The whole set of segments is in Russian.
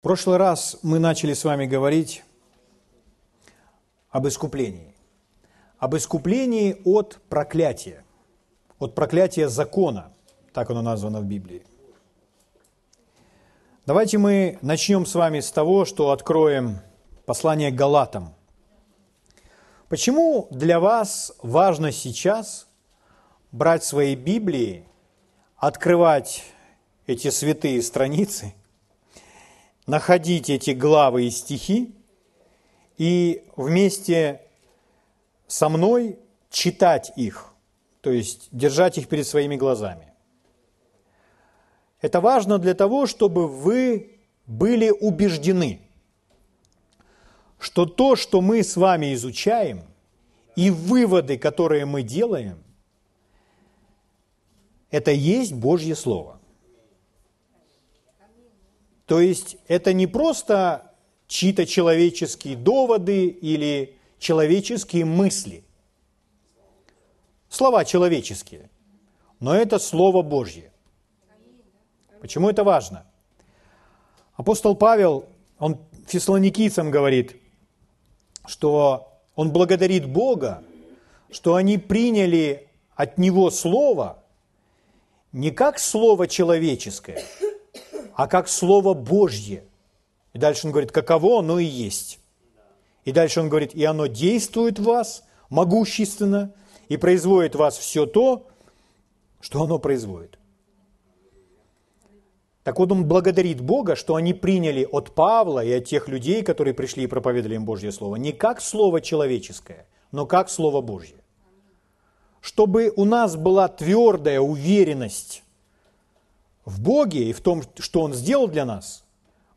В прошлый раз мы начали с вами говорить об искуплении. Об искуплении от проклятия, от проклятия закона, так оно названо в Библии. Давайте мы начнем с вами с того, что откроем послание Галатам. Почему для вас важно сейчас брать свои Библии, открывать эти святые страницы – находить эти главы и стихи и вместе со мной читать их, то есть держать их перед своими глазами. Это важно для того, чтобы вы были убеждены, что то, что мы с вами изучаем, и выводы, которые мы делаем, это есть Божье Слово. То есть это не просто чьи-то человеческие доводы или человеческие мысли. Слова человеческие, но это Слово Божье. Почему это важно? Апостол Павел, он фессалоникийцам говорит, что он благодарит Бога, что они приняли от Него Слово не как Слово человеческое – а как Слово Божье. И дальше он говорит, каково оно и есть. И дальше он говорит, и оно действует в вас могущественно и производит в вас все то, что оно производит. Так вот, он благодарит Бога, что они приняли от Павла и от тех людей, которые пришли и проповедовали им Божье Слово, не как Слово человеческое, но как Слово Божье. Чтобы у нас была твердая уверенность в Боге и в том, что Он сделал для нас,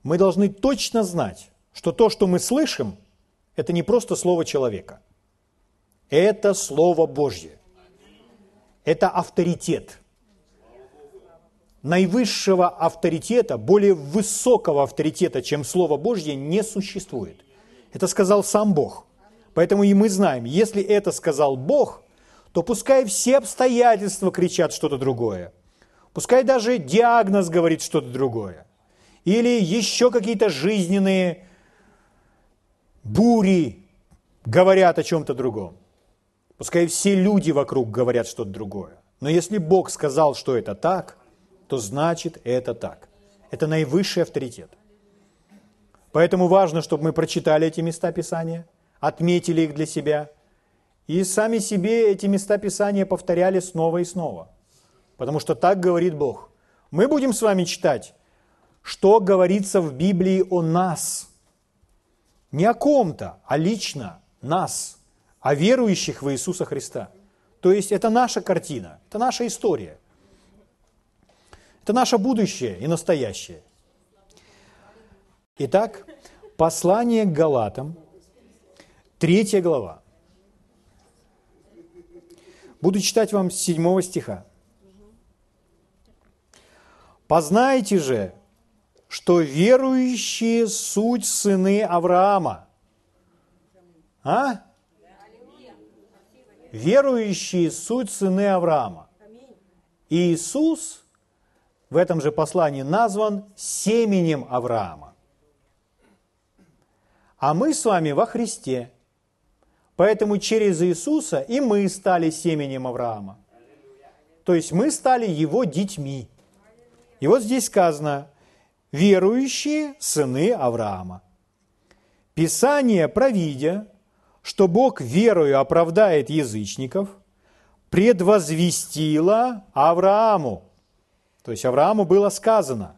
мы должны точно знать, что то, что мы слышим, это не просто слово человека. Это Слово Божье. Это авторитет. Наивысшего авторитета, более высокого авторитета, чем Слово Божье, не существует. Это сказал сам Бог. Поэтому и мы знаем, если это сказал Бог, то пускай все обстоятельства кричат что-то другое – Пускай даже диагноз говорит что-то другое. Или еще какие-то жизненные бури говорят о чем-то другом. Пускай все люди вокруг говорят что-то другое. Но если Бог сказал, что это так, то значит это так. Это наивысший авторитет. Поэтому важно, чтобы мы прочитали эти места Писания, отметили их для себя и сами себе эти места Писания повторяли снова и снова потому что так говорит Бог. Мы будем с вами читать, что говорится в Библии о нас. Не о ком-то, а лично нас, о верующих в Иисуса Христа. То есть это наша картина, это наша история. Это наше будущее и настоящее. Итак, послание к Галатам, третья глава. Буду читать вам с седьмого стиха. Познайте же, что верующие суть сыны Авраама. А? Верующие суть сыны Авраама. Иисус в этом же послании назван семенем Авраама. А мы с вами во Христе. Поэтому через Иисуса и мы стали семенем Авраама. То есть мы стали его детьми. И вот здесь сказано, верующие сыны Авраама. Писание, провидя, что Бог верою оправдает язычников, предвозвестило Аврааму. То есть Аврааму было сказано.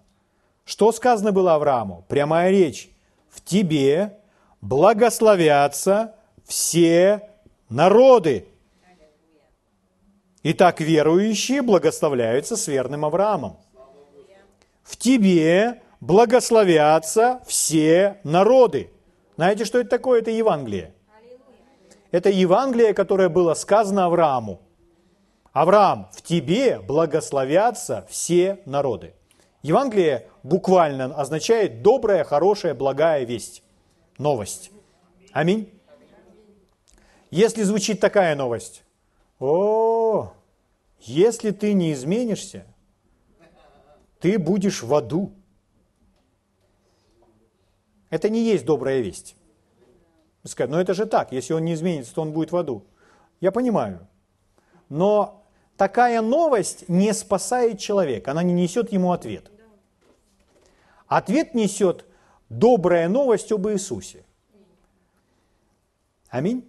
Что сказано было Аврааму? Прямая речь. В тебе благословятся все народы. Итак, верующие благословляются с верным Авраамом в тебе благословятся все народы. Знаете, что это такое? Это Евангелие. Это Евангелие, которое было сказано Аврааму. Авраам, в тебе благословятся все народы. Евангелие буквально означает добрая, хорошая, благая весть. Новость. Аминь. Если звучит такая новость, о, если ты не изменишься, ты будешь в аду. Это не есть добрая весть. Сказать, но это же так, если он не изменится, то он будет в аду. Я понимаю. Но такая новость не спасает человека, она не несет ему ответ. Ответ несет добрая новость об Иисусе. Аминь.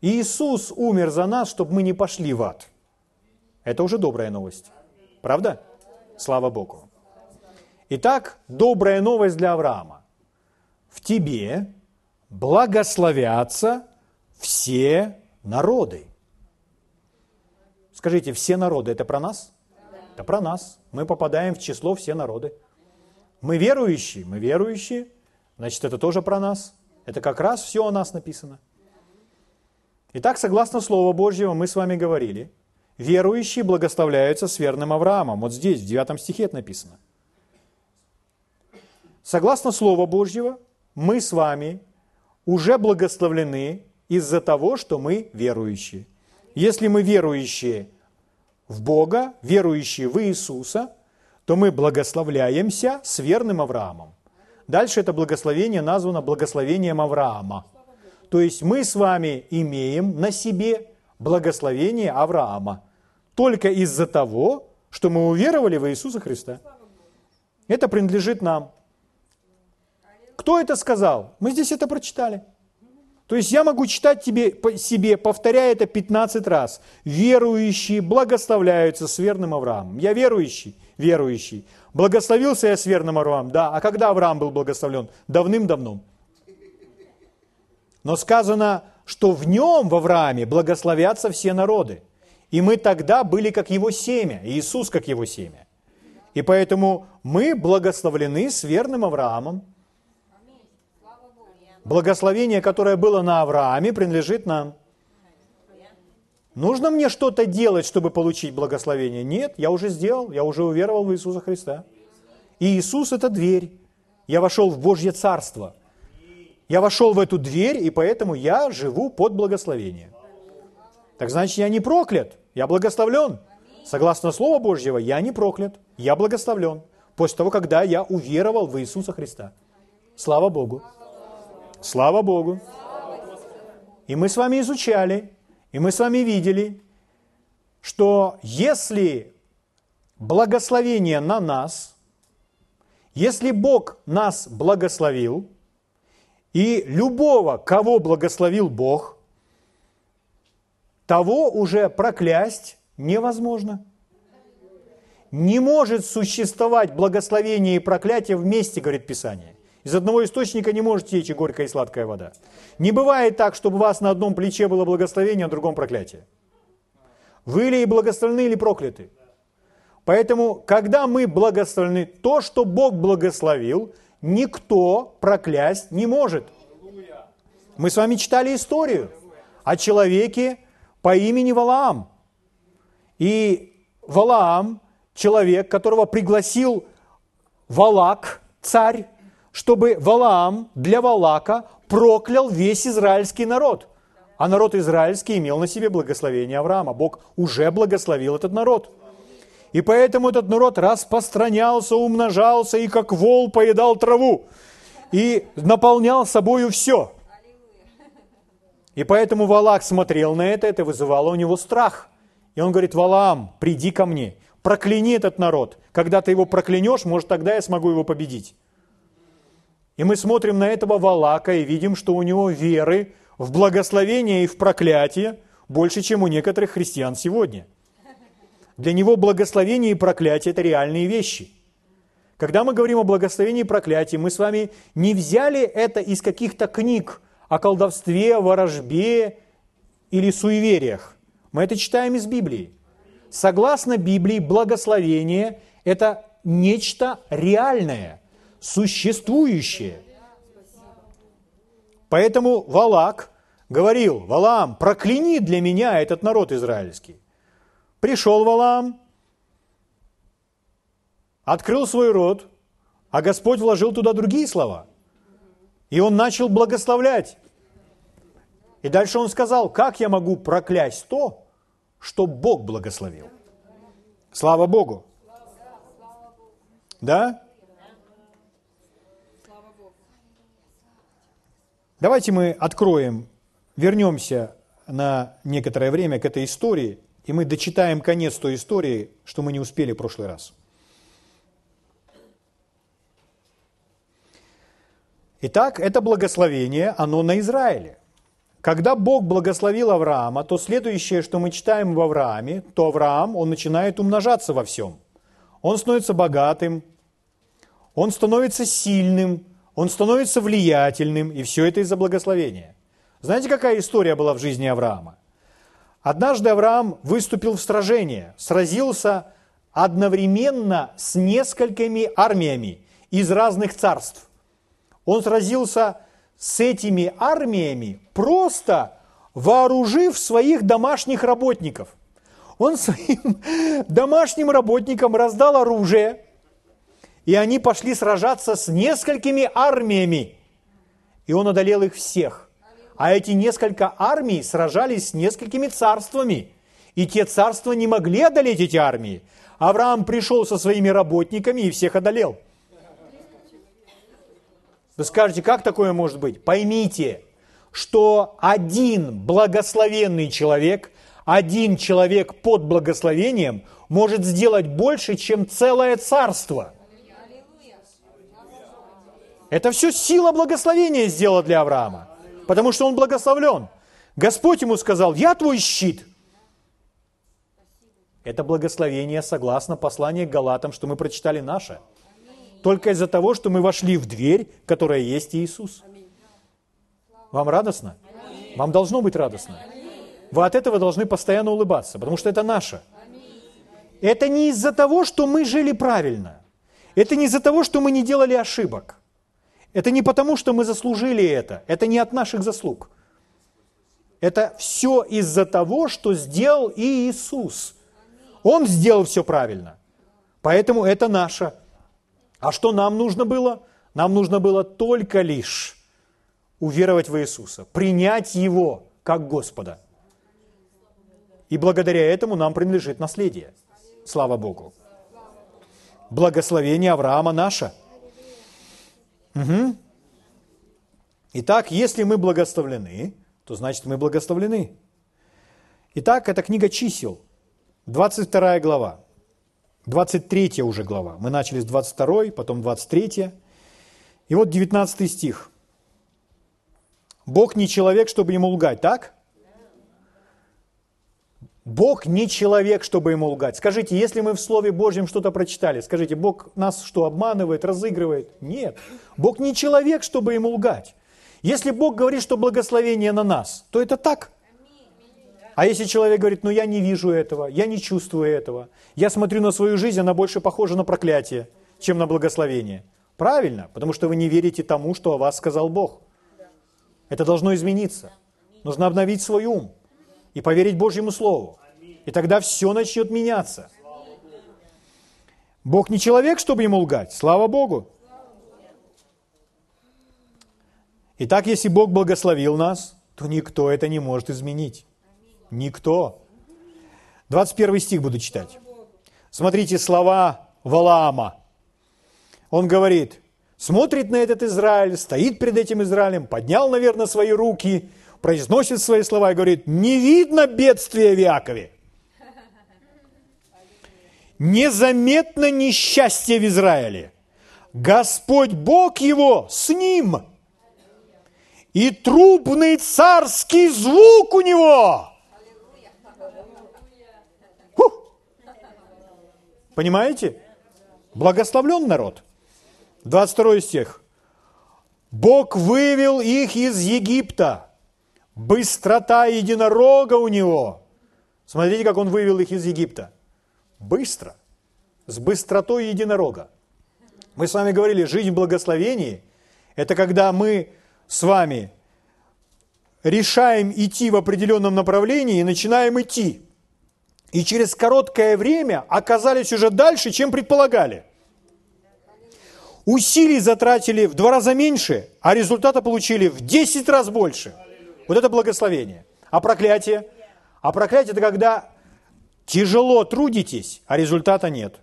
Иисус умер за нас, чтобы мы не пошли в ад. Это уже добрая новость. Правда? Слава Богу. Итак, добрая новость для Авраама. В тебе благословятся все народы. Скажите, все народы – это про нас? Это про нас. Мы попадаем в число все народы. Мы верующие, мы верующие, значит, это тоже про нас. Это как раз все о нас написано. Итак, согласно Слову Божьему, мы с вами говорили, верующие благословляются с верным Авраамом. Вот здесь, в 9 стихе это написано. Согласно Слову Божьего, мы с вами уже благословлены из-за того, что мы верующие. Если мы верующие в Бога, верующие в Иисуса, то мы благословляемся с верным Авраамом. Дальше это благословение названо благословением Авраама. То есть мы с вами имеем на себе благословение Авраама только из-за того, что мы уверовали в Иисуса Христа. Это принадлежит нам. Кто это сказал? Мы здесь это прочитали. То есть я могу читать тебе, себе, повторяя это 15 раз. Верующие благословляются с верным Авраамом. Я верующий, верующий. Благословился я с верным Авраамом, да. А когда Авраам был благословлен? Давным-давно. Но сказано, что в нем, в Аврааме, благословятся все народы. И мы тогда были как его семя, Иисус как его семя. И поэтому мы благословлены с верным Авраамом, Благословение, которое было на Аврааме, принадлежит нам. Нужно мне что-то делать, чтобы получить благословение? Нет, я уже сделал, я уже уверовал в Иисуса Христа. И Иисус – это дверь. Я вошел в Божье Царство. Я вошел в эту дверь, и поэтому я живу под благословением. Так значит, я не проклят, я благословлен. Согласно Слову Божьего, я не проклят, я благословлен. После того, когда я уверовал в Иисуса Христа. Слава Богу. Слава Богу. И мы с вами изучали, и мы с вами видели, что если благословение на нас, если Бог нас благословил, и любого, кого благословил Бог, того уже проклясть невозможно. Не может существовать благословение и проклятие вместе, говорит Писание. Из одного источника не может течь и горькая и сладкая вода. Не бывает так, чтобы у вас на одном плече было благословение, а на другом проклятие. Вы или благословлены, или прокляты. Поэтому, когда мы благословлены, то, что Бог благословил, никто проклясть не может. Мы с вами читали историю о человеке по имени Валаам. И Валаам, человек, которого пригласил Валак, царь, чтобы Валаам для Валака проклял весь израильский народ. А народ израильский имел на себе благословение Авраама. Бог уже благословил этот народ. И поэтому этот народ распространялся, умножался и как вол поедал траву. И наполнял собою все. И поэтому Валак смотрел на это, это вызывало у него страх. И он говорит, Валаам, приди ко мне, прокляни этот народ. Когда ты его проклянешь, может, тогда я смогу его победить. И мы смотрим на этого Валака и видим, что у него веры в благословение и в проклятие больше, чем у некоторых христиан сегодня. Для него благословение и проклятие – это реальные вещи. Когда мы говорим о благословении и проклятии, мы с вами не взяли это из каких-то книг о колдовстве, ворожбе или суевериях. Мы это читаем из Библии. Согласно Библии, благословение – это нечто реальное – существующее. Поэтому Валак говорил, Валаам, прокляни для меня этот народ израильский. Пришел Валаам, открыл свой рот, а Господь вложил туда другие слова. И он начал благословлять. И дальше он сказал, как я могу проклясть то, что Бог благословил? Слава Богу! Да? Давайте мы откроем, вернемся на некоторое время к этой истории, и мы дочитаем конец той истории, что мы не успели в прошлый раз. Итак, это благословение, оно на Израиле. Когда Бог благословил Авраама, то следующее, что мы читаем в Аврааме, то Авраам, он начинает умножаться во всем. Он становится богатым, он становится сильным, он становится влиятельным, и все это из-за благословения. Знаете, какая история была в жизни Авраама? Однажды Авраам выступил в сражение, сразился одновременно с несколькими армиями из разных царств. Он сразился с этими армиями, просто вооружив своих домашних работников. Он своим домашним работникам раздал оружие, и они пошли сражаться с несколькими армиями. И он одолел их всех. А эти несколько армий сражались с несколькими царствами. И те царства не могли одолеть эти армии. Авраам пришел со своими работниками и всех одолел. Вы скажете, как такое может быть? Поймите, что один благословенный человек, один человек под благословением может сделать больше, чем целое царство. Это все сила благословения сделала для Авраама, потому что он благословлен. Господь ему сказал, я твой щит. Это благословение согласно посланию к Галатам, что мы прочитали наше – только из-за того, что мы вошли в дверь, которая есть Иисус. Вам радостно? Вам должно быть радостно. Вы от этого должны постоянно улыбаться, потому что это наше. Это не из-за того, что мы жили правильно. Это не из-за того, что мы не делали ошибок. Это не потому, что мы заслужили это. Это не от наших заслуг. Это все из-за того, что сделал Иисус. Он сделал все правильно. Поэтому это наше. А что нам нужно было? Нам нужно было только лишь уверовать в Иисуса, принять Его как Господа. И благодаря этому нам принадлежит наследие. Слава Богу. Благословение Авраама наше. Угу. Итак, если мы благословлены, то значит мы благословлены. Итак, это книга чисел, 22 глава. 23 уже глава. Мы начали с 22, потом 23. И вот 19 стих. Бог не человек, чтобы ему лгать, так? Бог не человек, чтобы ему лгать. Скажите, если мы в Слове Божьем что-то прочитали, скажите, Бог нас что, обманывает, разыгрывает? Нет. Бог не человек, чтобы ему лгать. Если Бог говорит, что благословение на нас, то это так. А если человек говорит, ну я не вижу этого, я не чувствую этого, я смотрю на свою жизнь, она больше похожа на проклятие, чем на благословение. Правильно, потому что вы не верите тому, что о вас сказал Бог. Это должно измениться. Нужно обновить свой ум и поверить Божьему Слову. И тогда все начнет меняться. Бог не человек, чтобы ему лгать. Слава Богу. Итак, если Бог благословил нас, то никто это не может изменить. Никто. 21 стих буду читать. Смотрите слова Валаама. Он говорит, смотрит на этот Израиль, стоит перед этим Израилем, поднял, наверное, свои руки, произносит свои слова и говорит, не видно бедствия в Иакове. Незаметно несчастье в Израиле. Господь Бог его с ним. И трубный царский звук у него. Понимаете? Благословлен народ. 22 стих. Бог вывел их из Египта. Быстрота единорога у него. Смотрите, как он вывел их из Египта. Быстро. С быстротой единорога. Мы с вами говорили, жизнь в благословении – это когда мы с вами решаем идти в определенном направлении и начинаем идти и через короткое время оказались уже дальше, чем предполагали. Усилий затратили в два раза меньше, а результата получили в 10 раз больше. Вот это благословение. А проклятие? А проклятие – это когда тяжело трудитесь, а результата нет.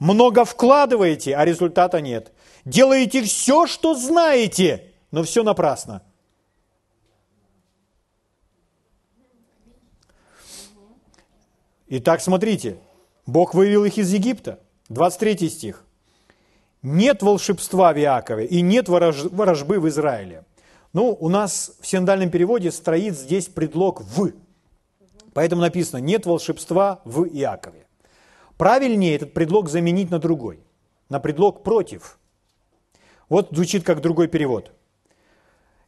Много вкладываете, а результата нет. Делаете все, что знаете, но все напрасно. Итак, смотрите, Бог вывел их из Египта. 23 стих. Нет волшебства в Иакове и нет ворожбы в Израиле. Ну, у нас в синодальном переводе стоит здесь предлог «в». Поэтому написано «нет волшебства в Иакове». Правильнее этот предлог заменить на другой, на предлог «против». Вот звучит как другой перевод.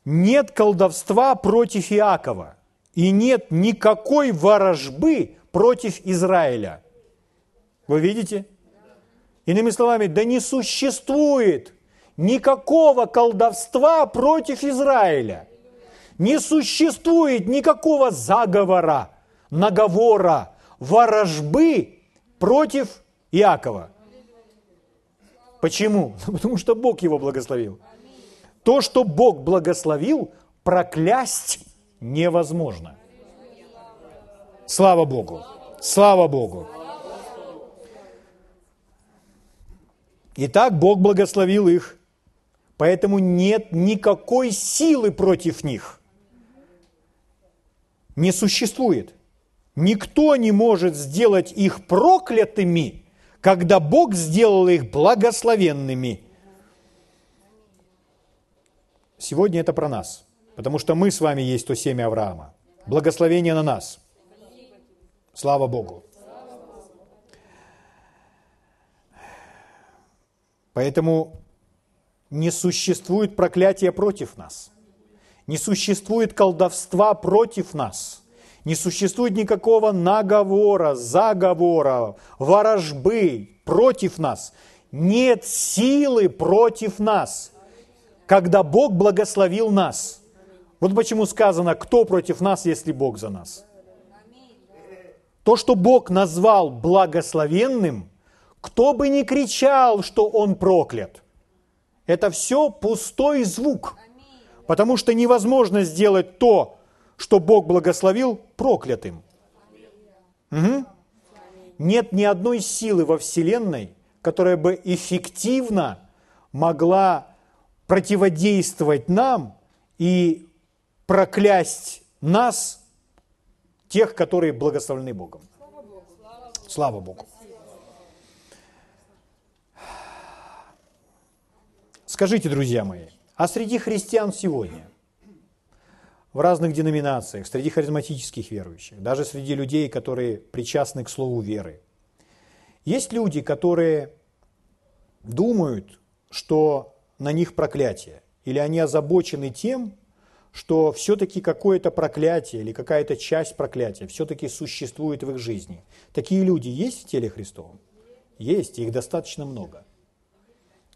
Нет колдовства против Иакова, и нет никакой ворожбы против Израиля. Вы видите? Иными словами, да не существует никакого колдовства против Израиля. Не существует никакого заговора, наговора, ворожбы против Иакова. Почему? Потому что Бог его благословил. То, что Бог благословил, проклясть невозможно. Слава Богу! Слава Богу! Итак, Бог благословил их, поэтому нет никакой силы против них. Не существует. Никто не может сделать их проклятыми, когда Бог сделал их благословенными. Сегодня это про нас, потому что мы с вами есть то семя Авраама. Благословение на нас. Слава Богу. Поэтому не существует проклятия против нас. Не существует колдовства против нас. Не существует никакого наговора, заговора, ворожбы против нас. Нет силы против нас, когда Бог благословил нас. Вот почему сказано, кто против нас, если Бог за нас. То, что Бог назвал благословенным – кто бы ни кричал, что он проклят, это все пустой звук, потому что невозможно сделать то, что Бог благословил, проклятым. Угу. Нет ни одной силы во Вселенной, которая бы эффективно могла противодействовать нам и проклясть нас, тех, которые благословлены Богом. Слава Богу. Скажите, друзья мои, а среди христиан сегодня, в разных деноминациях, среди харизматических верующих, даже среди людей, которые причастны к слову веры, есть люди, которые думают, что на них проклятие, или они озабочены тем, что все-таки какое-то проклятие или какая-то часть проклятия все-таки существует в их жизни. Такие люди есть в теле Христовом? Есть, их достаточно много.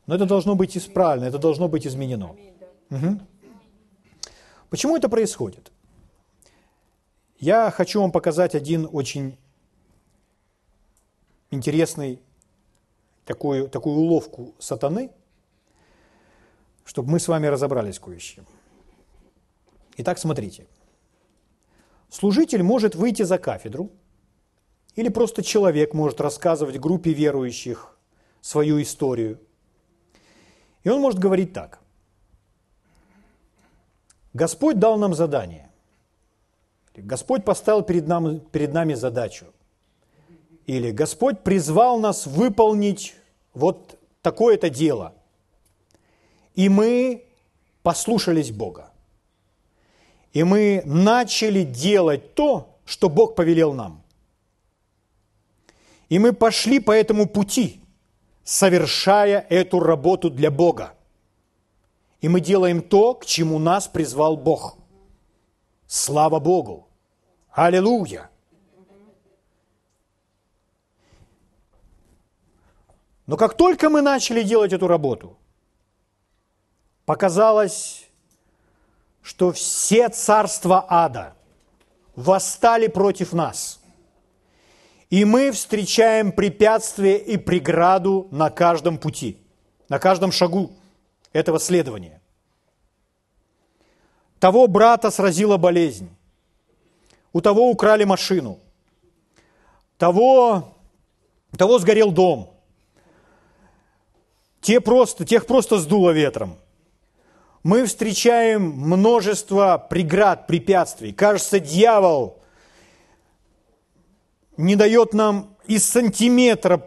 Но это должно быть исправлено, это должно быть изменено. Угу. Почему это происходит? Я хочу вам показать один очень интересный такую, такую уловку сатаны, чтобы мы с вами разобрались кое с чем. Итак, смотрите. Служитель может выйти за кафедру, или просто человек может рассказывать группе верующих свою историю – и он может говорить так. Господь дал нам задание. Господь поставил перед, нам, перед нами задачу. Или Господь призвал нас выполнить вот такое-то дело. И мы послушались Бога. И мы начали делать то, что Бог повелел нам. И мы пошли по этому пути – совершая эту работу для Бога. И мы делаем то, к чему нас призвал Бог. Слава Богу! Аллилуйя! Но как только мы начали делать эту работу, показалось, что все царства ада восстали против нас – и мы встречаем препятствие и преграду на каждом пути, на каждом шагу этого следования. Того брата сразила болезнь, у того украли машину, того, того сгорел дом, те просто, тех просто сдуло ветром. Мы встречаем множество преград, препятствий. Кажется, дьявол не дает нам из сантиметра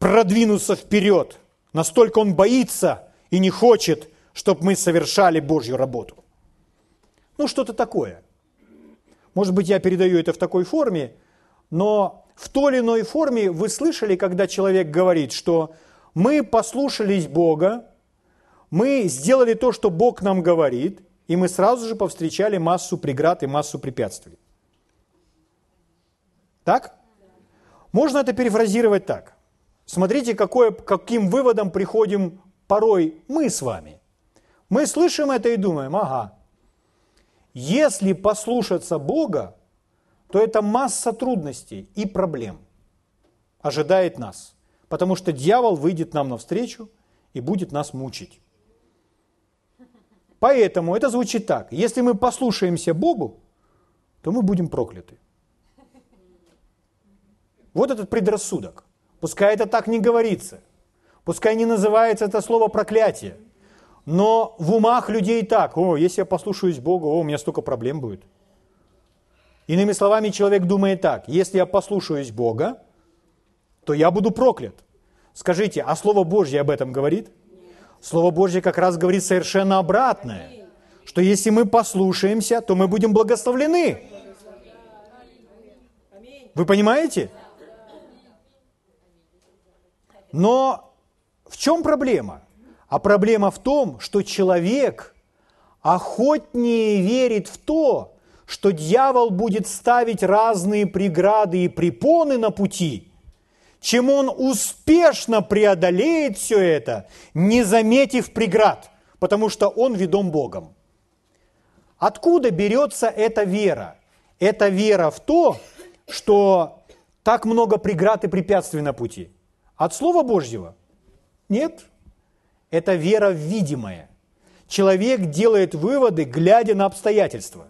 продвинуться вперед. Настолько он боится и не хочет, чтобы мы совершали Божью работу. Ну, что-то такое. Может быть, я передаю это в такой форме, но в той или иной форме вы слышали, когда человек говорит, что мы послушались Бога, мы сделали то, что Бог нам говорит, и мы сразу же повстречали массу преград и массу препятствий. Так? Можно это перефразировать так. Смотрите, какое, каким выводом приходим порой мы с вами. Мы слышим это и думаем, ага, если послушаться Бога, то это масса трудностей и проблем ожидает нас. Потому что дьявол выйдет нам навстречу и будет нас мучить. Поэтому это звучит так. Если мы послушаемся Богу, то мы будем прокляты. Вот этот предрассудок. Пускай это так не говорится. Пускай не называется это слово проклятие. Но в умах людей так. О, если я послушаюсь Бога, о, у меня столько проблем будет. Иными словами, человек думает так. Если я послушаюсь Бога, то я буду проклят. Скажите, а Слово Божье об этом говорит? Слово Божье как раз говорит совершенно обратное. Что если мы послушаемся, то мы будем благословлены. Вы понимаете? Но в чем проблема? А проблема в том, что человек охотнее верит в то, что дьявол будет ставить разные преграды и препоны на пути, чем он успешно преодолеет все это, не заметив преград, потому что он ведом Богом. Откуда берется эта вера? Это вера в то, что так много преград и препятствий на пути – от Слова Божьего? Нет. Это вера видимая. Человек делает выводы, глядя на обстоятельства.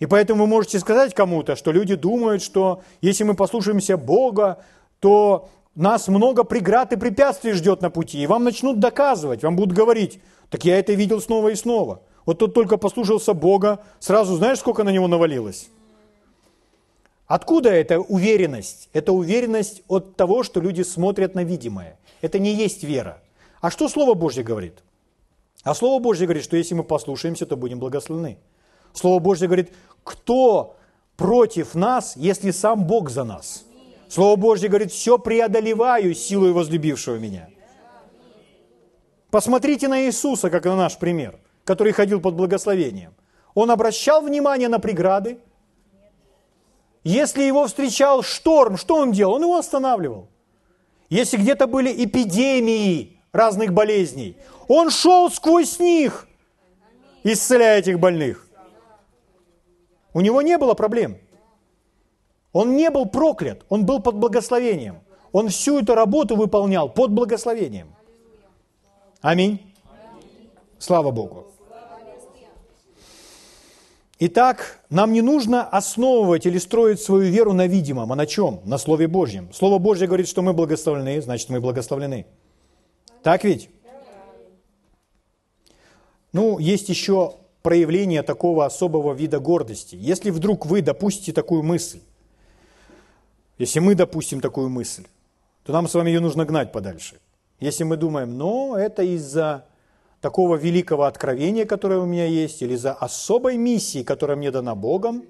И поэтому вы можете сказать кому-то, что люди думают, что если мы послушаемся Бога, то нас много преград и препятствий ждет на пути. И вам начнут доказывать, вам будут говорить, так я это видел снова и снова. Вот тот только послушался Бога, сразу знаешь, сколько на него навалилось? Откуда эта уверенность? Это уверенность от того, что люди смотрят на видимое. Это не есть вера. А что Слово Божье говорит? А Слово Божье говорит, что если мы послушаемся, то будем благословены. Слово Божье говорит, кто против нас, если сам Бог за нас? Слово Божье говорит, все преодолеваю силой возлюбившего меня. Посмотрите на Иисуса, как на наш пример, который ходил под благословением. Он обращал внимание на преграды, если его встречал шторм, что он делал? Он его останавливал. Если где-то были эпидемии разных болезней, он шел сквозь них, исцеляя этих больных. У него не было проблем. Он не был проклят, он был под благословением. Он всю эту работу выполнял под благословением. Аминь. Слава Богу. Итак, нам не нужно основывать или строить свою веру на видимом, а на чем? На Слове Божьем. Слово Божье говорит, что мы благословлены, значит, мы благословлены. Так ведь? Ну, есть еще проявление такого особого вида гордости. Если вдруг вы допустите такую мысль, если мы допустим такую мысль, то нам с вами ее нужно гнать подальше. Если мы думаем, ну, это из-за такого великого откровения, которое у меня есть, или за особой миссии, которая мне дана Богом,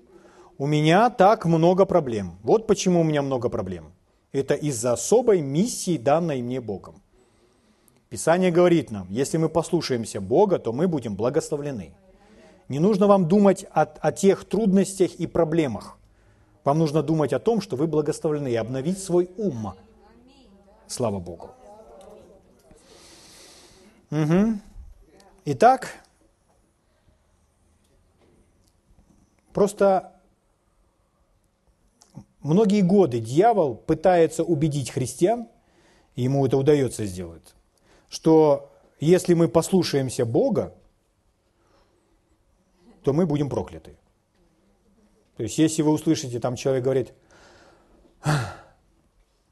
у меня так много проблем. Вот почему у меня много проблем. Это из-за особой миссии, данной мне Богом. Писание говорит нам, если мы послушаемся Бога, то мы будем благословлены. Не нужно вам думать о, о тех трудностях и проблемах. Вам нужно думать о том, что вы благословлены, и обновить свой ум. Слава Богу. Угу. Итак, просто многие годы дьявол пытается убедить христиан, и ему это удается сделать, что если мы послушаемся Бога, то мы будем прокляты. То есть, если вы услышите, там человек говорит,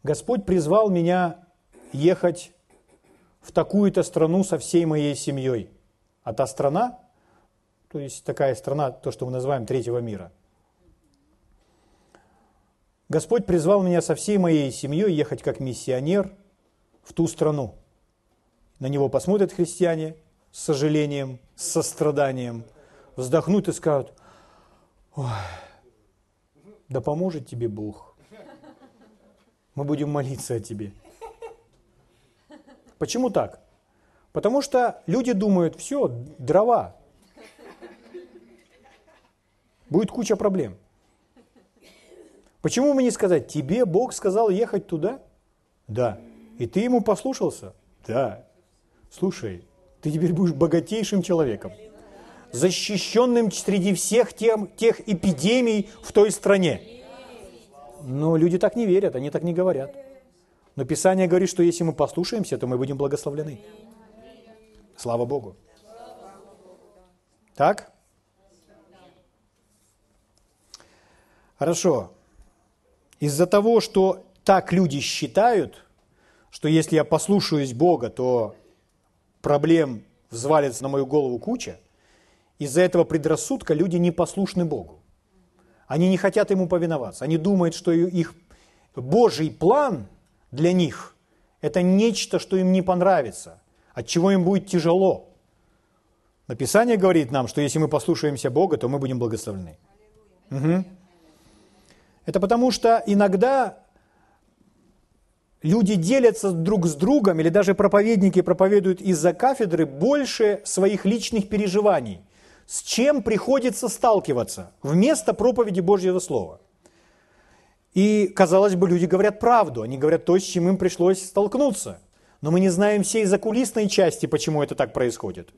Господь призвал меня ехать в такую-то страну со всей моей семьей – а та страна, то есть такая страна, то, что мы называем третьего мира, Господь призвал меня со всей моей семьей ехать как миссионер в ту страну. На него посмотрят христиане с сожалением, с состраданием, вздохнут и скажут, Ой, да поможет тебе Бог. Мы будем молиться о тебе. Почему так? Потому что люди думают, все, дрова. Будет куча проблем. Почему бы не сказать, тебе Бог сказал ехать туда? Да. И ты ему послушался? Да. Слушай, ты теперь будешь богатейшим человеком, защищенным среди всех тем, тех эпидемий в той стране. Но люди так не верят, они так не говорят. Но Писание говорит, что если мы послушаемся, то мы будем благословлены. Слава Богу. Так? Хорошо. Из-за того, что так люди считают, что если я послушаюсь Бога, то проблем взвалится на мою голову куча, из-за этого предрассудка люди не послушны Богу. Они не хотят Ему повиноваться. Они думают, что их Божий план для них – это нечто, что им не понравится, от чего им будет тяжело. Написание говорит нам, что если мы послушаемся Бога, то мы будем благословлены. Угу. Это потому что иногда люди делятся друг с другом, или даже проповедники проповедуют из-за кафедры больше своих личных переживаний, с чем приходится сталкиваться вместо проповеди Божьего Слова. И, казалось бы, люди говорят правду, они говорят то, с чем им пришлось столкнуться. Но мы не знаем всей закулисной части, почему это так происходит.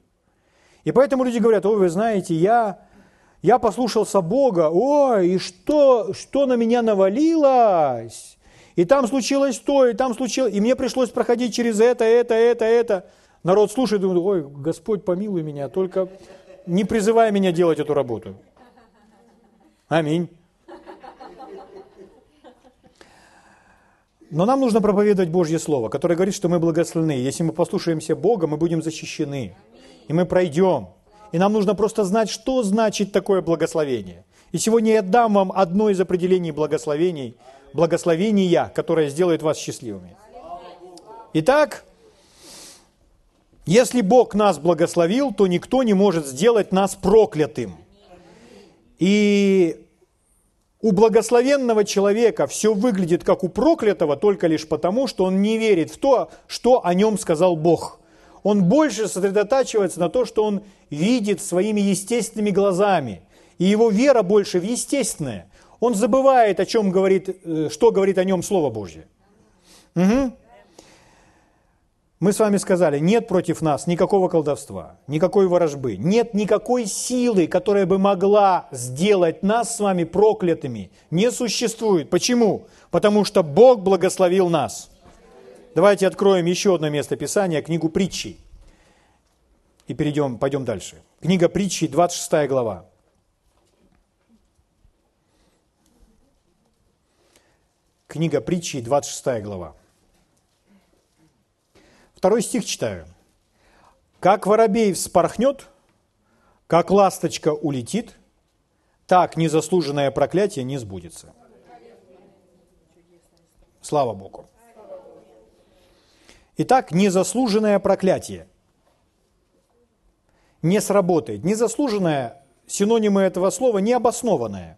И поэтому люди говорят, ой, вы знаете, я я послушался Бога, ой, и что, что на меня навалилось? И там случилось то, и там случилось, и мне пришлось проходить через это, это, это, это. Народ слушает, думает, ой, Господь помилуй меня, только не призывай меня делать эту работу. Аминь. Но нам нужно проповедовать Божье Слово, которое говорит, что мы благословены. Если мы послушаемся Бога, мы будем защищены. И мы пройдем. И нам нужно просто знать, что значит такое благословение. И сегодня я дам вам одно из определений благословений, благословения, которое сделает вас счастливыми. Итак, если Бог нас благословил, то никто не может сделать нас проклятым. И у благословенного человека все выглядит как у проклятого только лишь потому, что он не верит в то, что о нем сказал Бог он больше сосредотачивается на то, что он видит своими естественными глазами. И его вера больше в естественное. Он забывает, о чем говорит, э, что говорит о нем Слово Божье. Угу. Мы с вами сказали, нет против нас никакого колдовства, никакой ворожбы, нет никакой силы, которая бы могла сделать нас с вами проклятыми. Не существует. Почему? Потому что Бог благословил нас. Давайте откроем еще одно место Писания, книгу притчей. И перейдем, пойдем дальше. Книга притчей, 26 глава. Книга притчей, 26 глава. Второй стих читаю. «Как воробей вспорхнет, как ласточка улетит, так незаслуженное проклятие не сбудется». Слава Богу. Итак, незаслуженное проклятие не сработает. Незаслуженное, синонимы этого слова, необоснованное,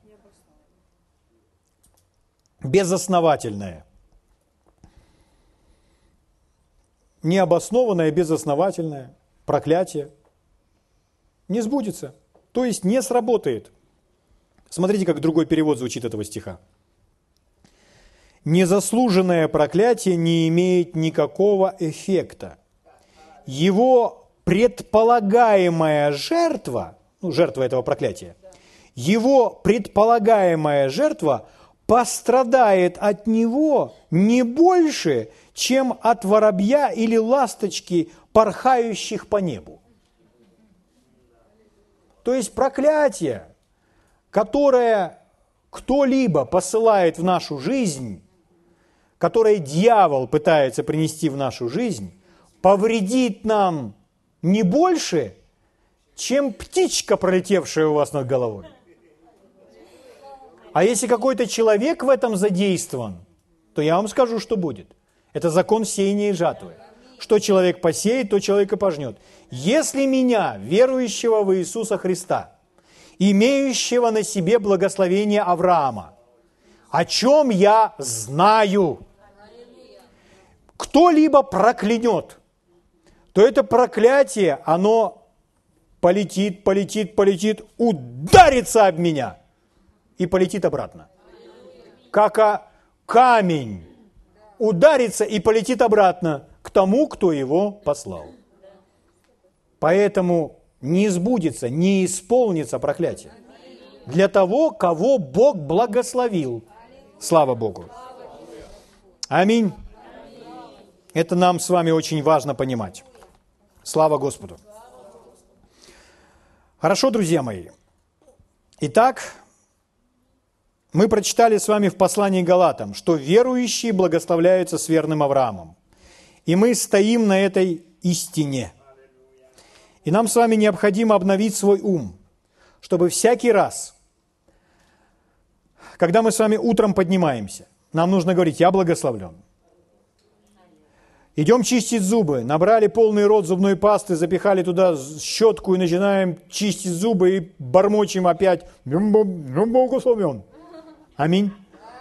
безосновательное. Необоснованное, безосновательное проклятие не сбудется, то есть не сработает. Смотрите, как другой перевод звучит этого стиха. Незаслуженное проклятие не имеет никакого эффекта. Его предполагаемая жертва, ну, жертва этого проклятия, его предполагаемая жертва пострадает от него не больше, чем от воробья или ласточки, порхающих по небу. То есть проклятие, которое кто-либо посылает в нашу жизнь, которое дьявол пытается принести в нашу жизнь, повредит нам не больше, чем птичка, пролетевшая у вас над головой. А если какой-то человек в этом задействован, то я вам скажу, что будет. Это закон сеяния и жатвы. Что человек посеет, то человек и пожнет. Если меня, верующего в Иисуса Христа, имеющего на себе благословение Авраама, о чем я знаю, кто-либо проклянет, то это проклятие, оно полетит, полетит, полетит, ударится об меня и полетит обратно. Как а камень ударится и полетит обратно к тому, кто его послал. Поэтому не избудется, не исполнится проклятие. Для того, кого Бог благословил. Слава Богу. Аминь. Это нам с вами очень важно понимать. Слава Господу. Хорошо, друзья мои. Итак, мы прочитали с вами в послании Галатам, что верующие благословляются с верным Авраамом. И мы стоим на этой истине. И нам с вами необходимо обновить свой ум, чтобы всякий раз, когда мы с вами утром поднимаемся, нам нужно говорить «Я благословлен». Идем чистить зубы. Набрали полный рот зубной пасты, запихали туда щетку и начинаем чистить зубы и бормочем опять «Благословен». Аминь.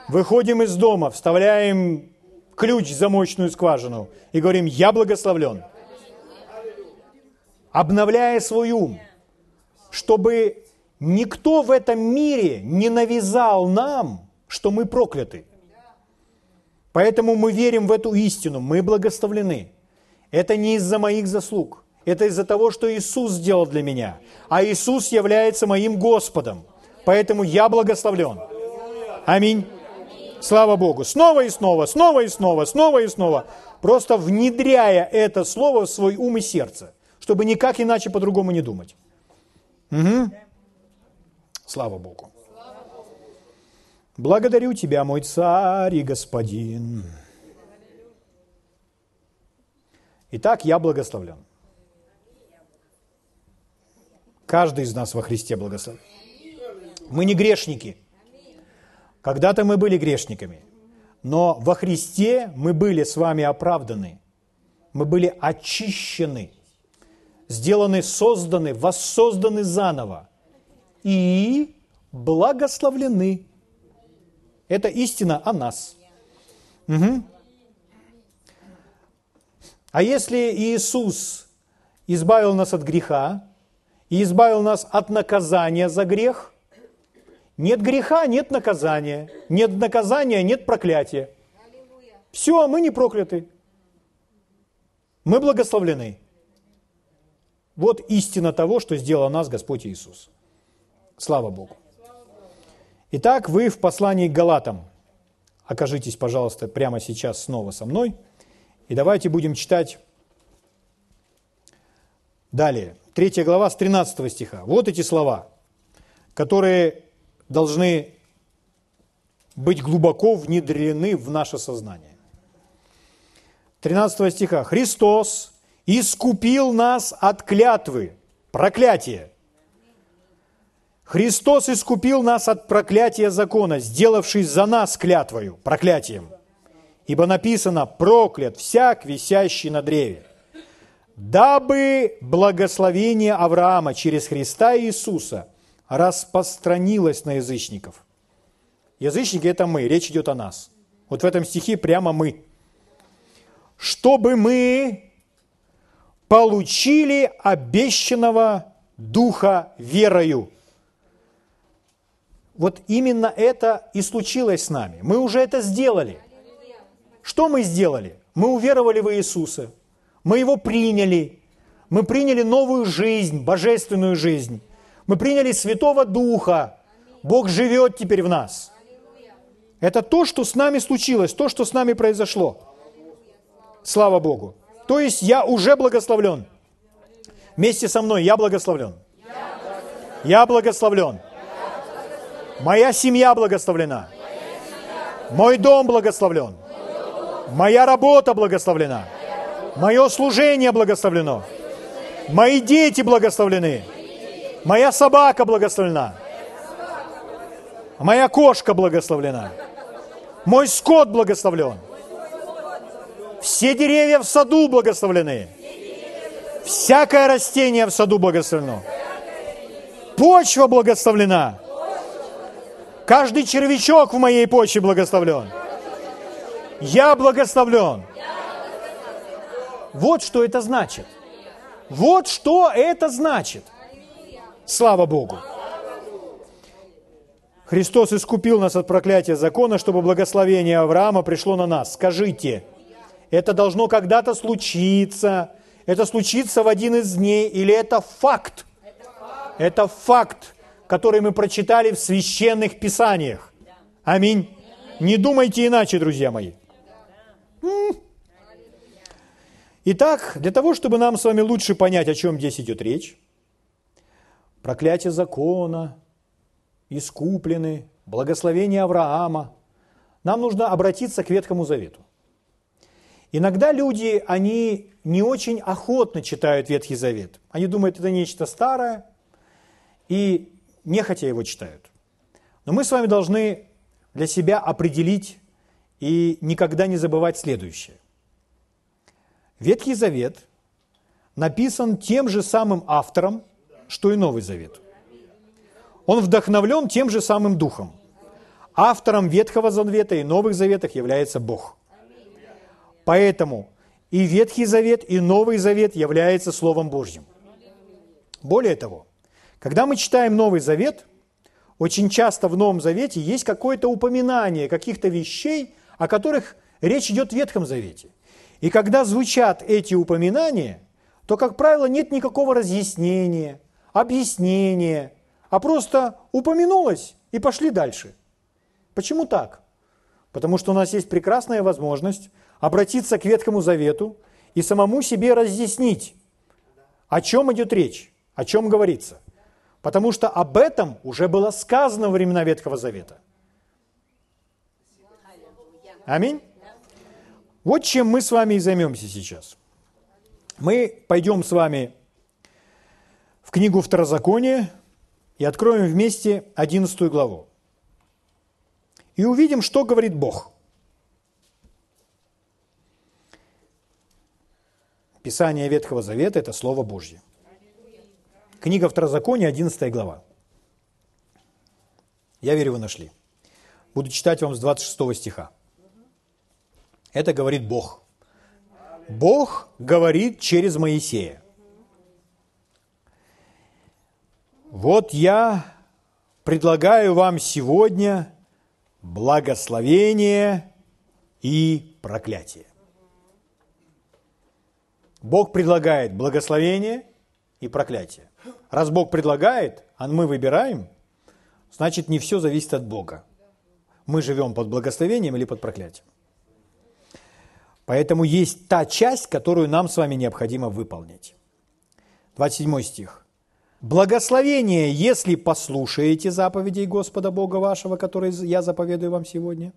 Выходим из дома, вставляем ключ в замочную скважину и говорим «Я благословлен». Обновляя свой ум, чтобы никто в этом мире не навязал нам, что мы прокляты. Поэтому мы верим в эту истину, мы благословлены. Это не из-за моих заслуг, это из-за того, что Иисус сделал для меня. А Иисус является моим Господом. Поэтому я благословлен. Аминь. Слава Богу. Снова и снова, снова и снова, снова и снова. Просто внедряя это слово в свой ум и сердце, чтобы никак иначе по-другому не думать. Угу. Слава Богу. Благодарю Тебя, мой царь и господин. Итак, я благословлен. Каждый из нас во Христе благословлен. Мы не грешники. Когда-то мы были грешниками, но во Христе мы были с вами оправданы. Мы были очищены, сделаны, созданы, воссозданы заново и благословлены. Это истина о нас. Угу. А если Иисус избавил нас от греха и избавил нас от наказания за грех, нет греха, нет наказания. Нет наказания, нет проклятия. Все, мы не прокляты. Мы благословлены. Вот истина того, что сделал нас Господь Иисус. Слава Богу. Итак, вы в послании к Галатам. Окажитесь, пожалуйста, прямо сейчас снова со мной. И давайте будем читать далее. Третья глава с 13 стиха. Вот эти слова, которые должны быть глубоко внедрены в наше сознание. 13 стиха. «Христос искупил нас от клятвы, проклятия, Христос искупил нас от проклятия закона, сделавшись за нас клятвою, проклятием. Ибо написано, проклят всяк, висящий на древе. Дабы благословение Авраама через Христа Иисуса распространилось на язычников. Язычники – это мы, речь идет о нас. Вот в этом стихе прямо мы. Чтобы мы получили обещанного Духа верою – вот именно это и случилось с нами. Мы уже это сделали. Что мы сделали? Мы уверовали в Иисуса. Мы Его приняли. Мы приняли новую жизнь, божественную жизнь. Мы приняли Святого Духа. Бог живет теперь в нас. Это то, что с нами случилось, то, что с нами произошло. Слава Богу. То есть я уже благословлен. Вместе со мной я благословлен. Я благословлен. Моя семья благословлена. Мой дом благословлен. Моя работа благословлена. Мое служение благословлено. Мои дети благословлены. Моя собака благословлена. Моя кошка благословлена. Мой скот благословлен. Все деревья в саду благословлены. Всякое растение в саду благословлено. Почва благословлена. Каждый червячок в моей почве благословлен. Я благословлен. Вот что это значит. Вот что это значит. Слава Богу. Христос искупил нас от проклятия закона, чтобы благословение Авраама пришло на нас. Скажите, это должно когда-то случиться, это случится в один из дней, или это факт? Это факт, который мы прочитали в священных писаниях. Аминь. Не думайте иначе, друзья мои. Итак, для того, чтобы нам с вами лучше понять, о чем здесь идет речь, проклятие закона, искуплены, благословение Авраама, нам нужно обратиться к Ветхому Завету. Иногда люди, они не очень охотно читают Ветхий Завет. Они думают, это нечто старое, и нехотя его читают. Но мы с вами должны для себя определить и никогда не забывать следующее. Ветхий Завет написан тем же самым автором, что и Новый Завет. Он вдохновлен тем же самым духом. Автором Ветхого Завета и Новых Заветах является Бог. Поэтому и Ветхий Завет, и Новый Завет является Словом Божьим. Более того, когда мы читаем Новый Завет, очень часто в Новом Завете есть какое-то упоминание каких-то вещей, о которых речь идет в Ветхом Завете. И когда звучат эти упоминания, то, как правило, нет никакого разъяснения, объяснения, а просто упомянулось и пошли дальше. Почему так? Потому что у нас есть прекрасная возможность обратиться к Ветхому Завету и самому себе разъяснить, о чем идет речь, о чем говорится. Потому что об этом уже было сказано во времена Ветхого Завета. Аминь. Вот чем мы с вами и займемся сейчас. Мы пойдем с вами в книгу Второзакония и откроем вместе 11 главу. И увидим, что говорит Бог. Писание Ветхого Завета – это Слово Божье. Книга Второзакония, 11 глава. Я верю, вы нашли. Буду читать вам с 26 стиха. Это говорит Бог. Бог говорит через Моисея. Вот я предлагаю вам сегодня благословение и проклятие. Бог предлагает благословение и проклятие. Раз Бог предлагает, а мы выбираем, значит не все зависит от Бога. Мы живем под благословением или под проклятием. Поэтому есть та часть, которую нам с вами необходимо выполнить. 27 стих. «Благословение, если послушаете заповедей Господа Бога вашего, которые я заповедую вам сегодня,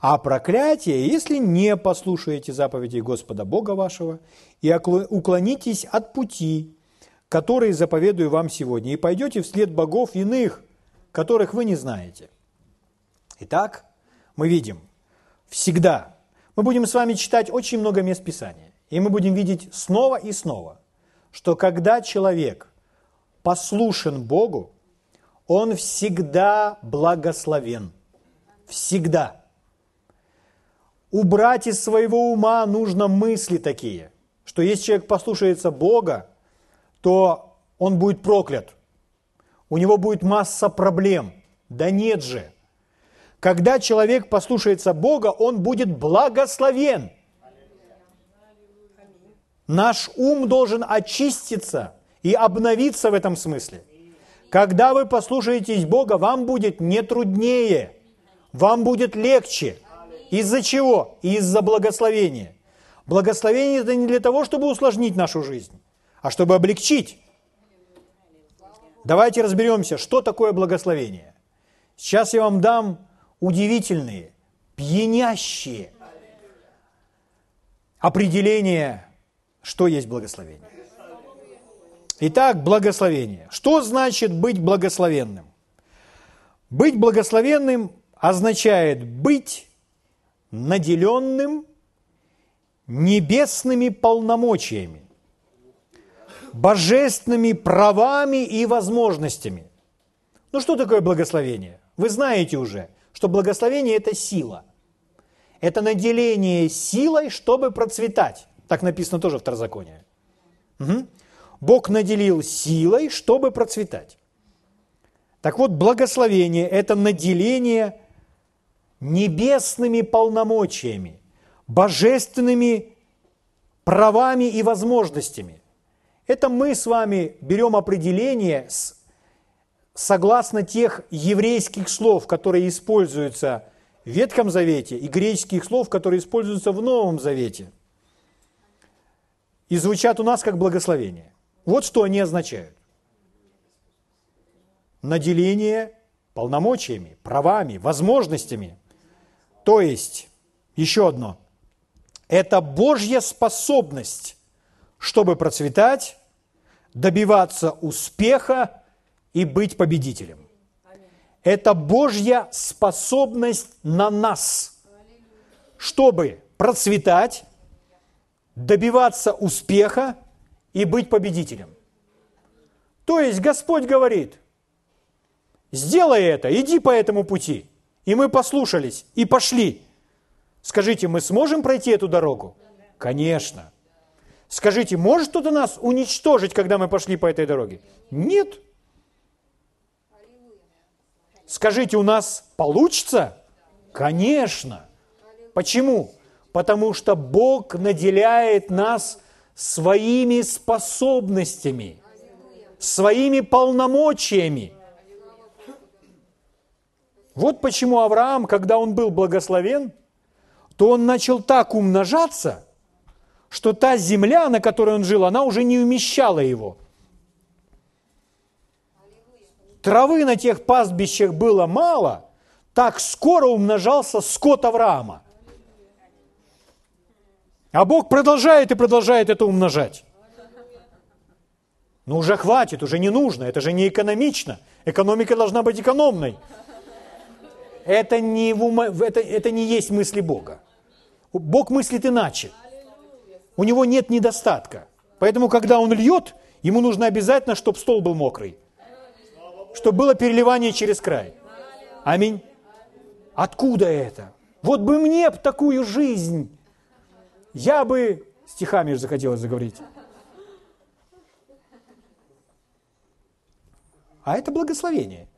а проклятие, если не послушаете заповедей Господа Бога вашего и уклонитесь от пути, которые заповедую вам сегодня, и пойдете вслед богов иных, которых вы не знаете». Итак, мы видим, всегда – мы будем с вами читать очень много мест Писания. И мы будем видеть снова и снова, что когда человек послушен Богу, он всегда благословен. Всегда. Убрать из своего ума нужно мысли такие, что если человек послушается Бога, то он будет проклят. У него будет масса проблем. Да нет же. Когда человек послушается Бога, он будет благословен. Наш ум должен очиститься и обновиться в этом смысле. Когда вы послушаетесь Бога, вам будет не труднее, вам будет легче. Из-за чего? Из-за благословения. Благословение это не для того, чтобы усложнить нашу жизнь, а чтобы облегчить. Давайте разберемся, что такое благословение. Сейчас я вам дам удивительные, пьянящие определения, что есть благословение. Итак, благословение. Что значит быть благословенным? Быть благословенным означает быть наделенным небесными полномочиями, божественными правами и возможностями. Ну что такое благословение? Вы знаете уже, что благословение – это сила. Это наделение силой, чтобы процветать. Так написано тоже в Второзаконии. Угу. Бог наделил силой, чтобы процветать. Так вот, благословение – это наделение небесными полномочиями, божественными правами и возможностями. Это мы с вами берем определение с, согласно тех еврейских слов, которые используются в Ветхом Завете, и греческих слов, которые используются в Новом Завете. И звучат у нас как благословение. Вот что они означают. Наделение полномочиями, правами, возможностями. То есть, еще одно, это Божья способность, чтобы процветать, добиваться успеха и быть победителем. Это Божья способность на нас, чтобы процветать, добиваться успеха и быть победителем. То есть Господь говорит, сделай это, иди по этому пути. И мы послушались и пошли. Скажите, мы сможем пройти эту дорогу? Конечно. Скажите, может кто-то нас уничтожить, когда мы пошли по этой дороге? Нет. Скажите, у нас получится? Конечно. Почему? Потому что Бог наделяет нас своими способностями, своими полномочиями. Вот почему Авраам, когда он был благословен, то он начал так умножаться, что та земля, на которой он жил, она уже не умещала его. Травы на тех пастбищах было мало, так скоро умножался скот Авраама. А Бог продолжает и продолжает это умножать. Ну уже хватит, уже не нужно, это же не экономично. Экономика должна быть экономной. Это не, в ума, это, это не есть мысли Бога. Бог мыслит иначе. У него нет недостатка. Поэтому, когда он льет, ему нужно обязательно, чтобы стол был мокрый. Чтобы было переливание через край. Аминь. Откуда это? Вот бы мне такую жизнь. Я бы... Стихами же захотелось заговорить. А это благословение.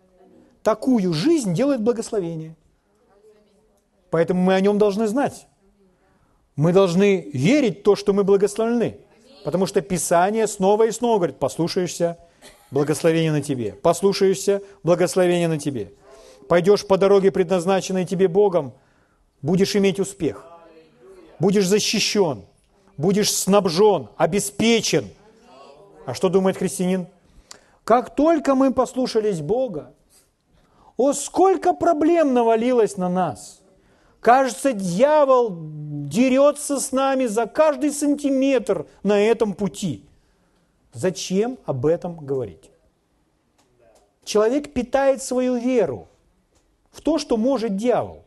Такую жизнь делает благословение. Поэтому мы о нем должны знать. Мы должны верить в то, что мы благословлены. Потому что Писание снова и снова говорит, послушаешься, благословение на тебе. Послушаешься, благословение на тебе. Пойдешь по дороге, предназначенной тебе Богом, будешь иметь успех. Будешь защищен, будешь снабжен, обеспечен. А что думает христианин? Как только мы послушались Бога, о, сколько проблем навалилось на нас – Кажется, дьявол дерется с нами за каждый сантиметр на этом пути. Зачем об этом говорить? Человек питает свою веру в то, что может дьявол.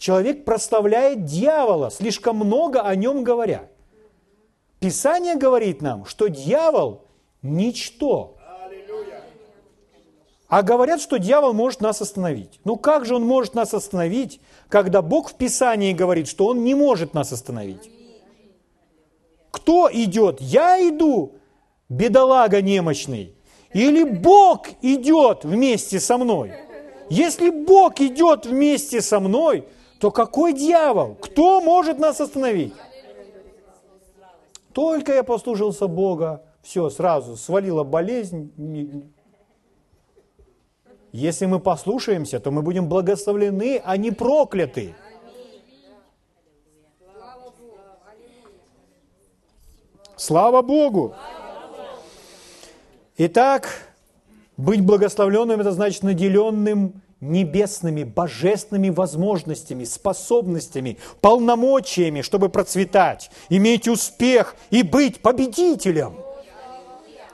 Человек прославляет дьявола, слишком много о нем говоря. Писание говорит нам, что дьявол – ничто. А говорят, что дьявол может нас остановить. Ну как же он может нас остановить, когда Бог в Писании говорит, что он не может нас остановить? Кто идет? Я иду, бедолага немощный. Или Бог идет вместе со мной? Если Бог идет вместе со мной, то какой дьявол? Кто может нас остановить? Только я послушался Бога, все, сразу свалила болезнь, если мы послушаемся, то мы будем благословлены, а не прокляты. Слава Богу! Итак, быть благословленным – это значит наделенным небесными, божественными возможностями, способностями, полномочиями, чтобы процветать, иметь успех и быть победителем.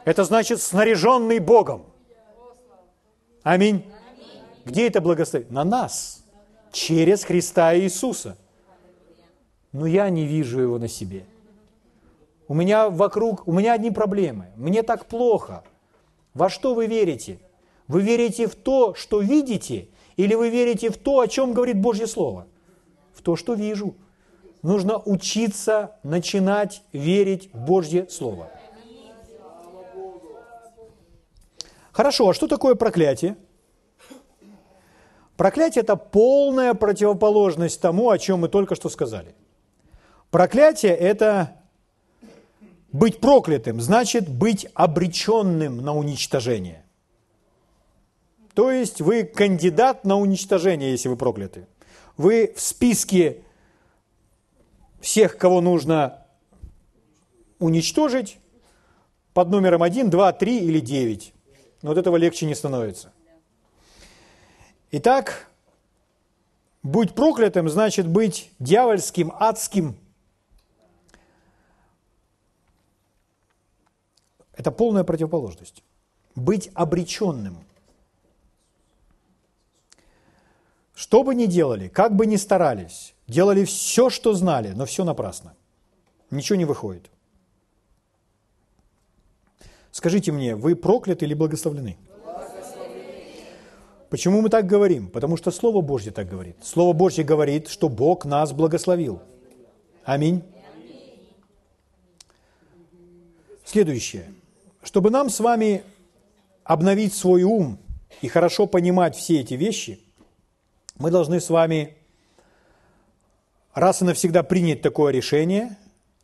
Это значит снаряженный Богом – Аминь. Где это благословение? На нас, через Христа Иисуса. Но я не вижу его на себе. У меня вокруг, у меня одни проблемы. Мне так плохо. Во что вы верите? Вы верите в то, что видите, или вы верите в то, о чем говорит Божье Слово? В то, что вижу. Нужно учиться начинать верить в Божье Слово. Хорошо, а что такое проклятие? Проклятие – это полная противоположность тому, о чем мы только что сказали. Проклятие – это быть проклятым, значит быть обреченным на уничтожение. То есть вы кандидат на уничтожение, если вы прокляты. Вы в списке всех, кого нужно уничтожить, под номером 1, 2, 3 или 9. Но от этого легче не становится. Итак, быть проклятым значит быть дьявольским, адским. Это полная противоположность. Быть обреченным. Что бы ни делали, как бы ни старались, делали все, что знали, но все напрасно. Ничего не выходит. Скажите мне, вы прокляты или благословлены? Почему мы так говорим? Потому что Слово Божье так говорит. Слово Божье говорит, что Бог нас благословил. Аминь. Следующее. Чтобы нам с вами обновить свой ум и хорошо понимать все эти вещи – мы должны с вами раз и навсегда принять такое решение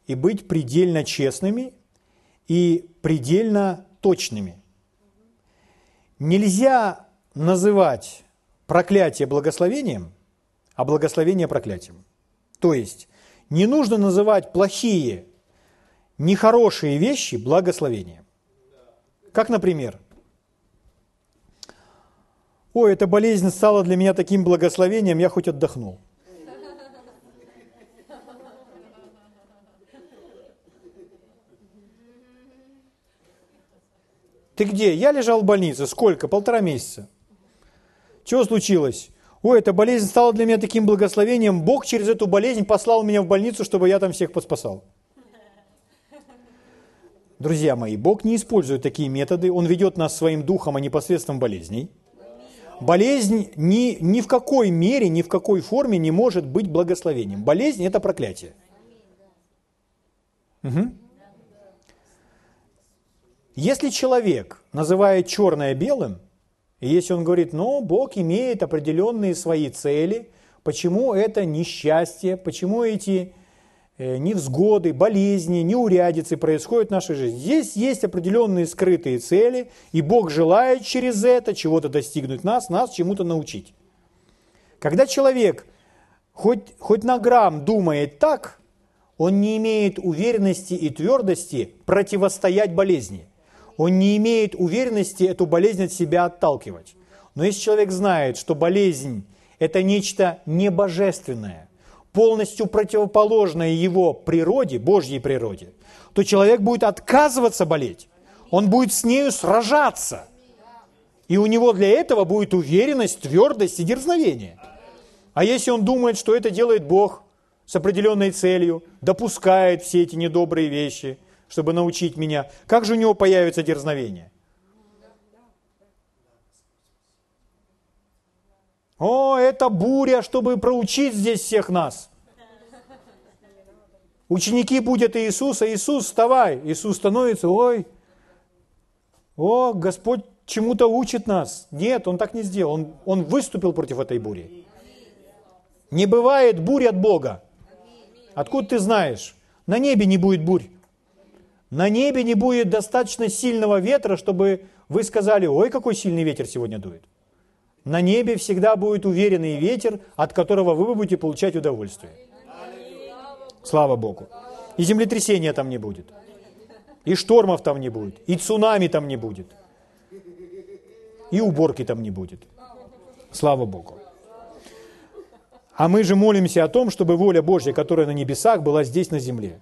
и быть предельно честными и предельно точными. Нельзя называть проклятие благословением, а благословение проклятием. То есть не нужно называть плохие, нехорошие вещи благословением. Как, например, ой, эта болезнь стала для меня таким благословением, я хоть отдохнул. Ты где? Я лежал в больнице. Сколько? Полтора месяца. Чего случилось? Ой, эта болезнь стала для меня таким благословением. Бог через эту болезнь послал меня в больницу, чтобы я там всех поспасал. Друзья мои, Бог не использует такие методы. Он ведет нас своим духом, а не посредством болезней. Болезнь ни, ни в какой мере, ни в какой форме не может быть благословением. Болезнь – это проклятие. Угу. Если человек называет черное белым, и если он говорит, ну, Бог имеет определенные свои цели, почему это несчастье, почему эти невзгоды, болезни, неурядицы происходят в нашей жизни. Здесь есть определенные скрытые цели, и Бог желает через это чего-то достигнуть нас, нас чему-то научить. Когда человек хоть, хоть на грамм думает так, он не имеет уверенности и твердости противостоять болезни. Он не имеет уверенности эту болезнь от себя отталкивать. Но если человек знает, что болезнь – это нечто небожественное, полностью противоположное его природе, Божьей природе, то человек будет отказываться болеть. Он будет с нею сражаться. И у него для этого будет уверенность, твердость и дерзновение. А если он думает, что это делает Бог с определенной целью, допускает все эти недобрые вещи, чтобы научить меня, как же у него появится дерзновение? О, это буря, чтобы проучить здесь всех нас. Ученики будут Иисуса, Иисус, вставай. Иисус становится, ой, о, Господь чему-то учит нас. Нет, Он так не сделал. Он, он выступил против этой бури. Не бывает бурь от Бога. Откуда ты знаешь? На небе не будет бурь. На небе не будет достаточно сильного ветра, чтобы вы сказали, ой, какой сильный ветер сегодня дует. На небе всегда будет уверенный ветер, от которого вы будете получать удовольствие. Слава Богу. И землетрясения там не будет. И штормов там не будет. И цунами там не будет. И уборки там не будет. Слава Богу. А мы же молимся о том, чтобы воля Божья, которая на небесах, была здесь на земле.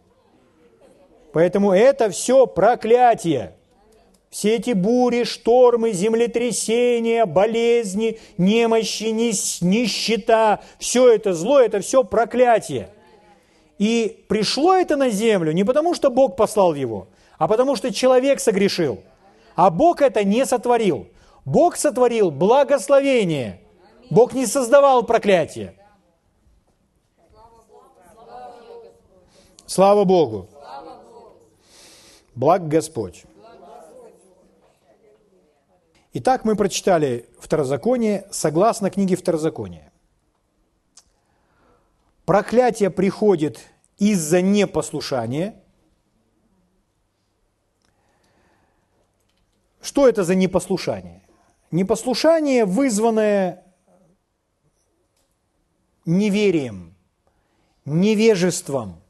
Поэтому это все проклятие. Все эти бури, штормы, землетрясения, болезни, немощи, нищета, все это зло, это все проклятие. И пришло это на землю не потому, что Бог послал его, а потому что человек согрешил. А Бог это не сотворил. Бог сотворил благословение. Бог не создавал проклятие. Слава Богу. Благ Господь. Итак, мы прочитали Второзаконие согласно книге Второзакония. Проклятие приходит из-за непослушания. Что это за непослушание? Непослушание, вызванное неверием, невежеством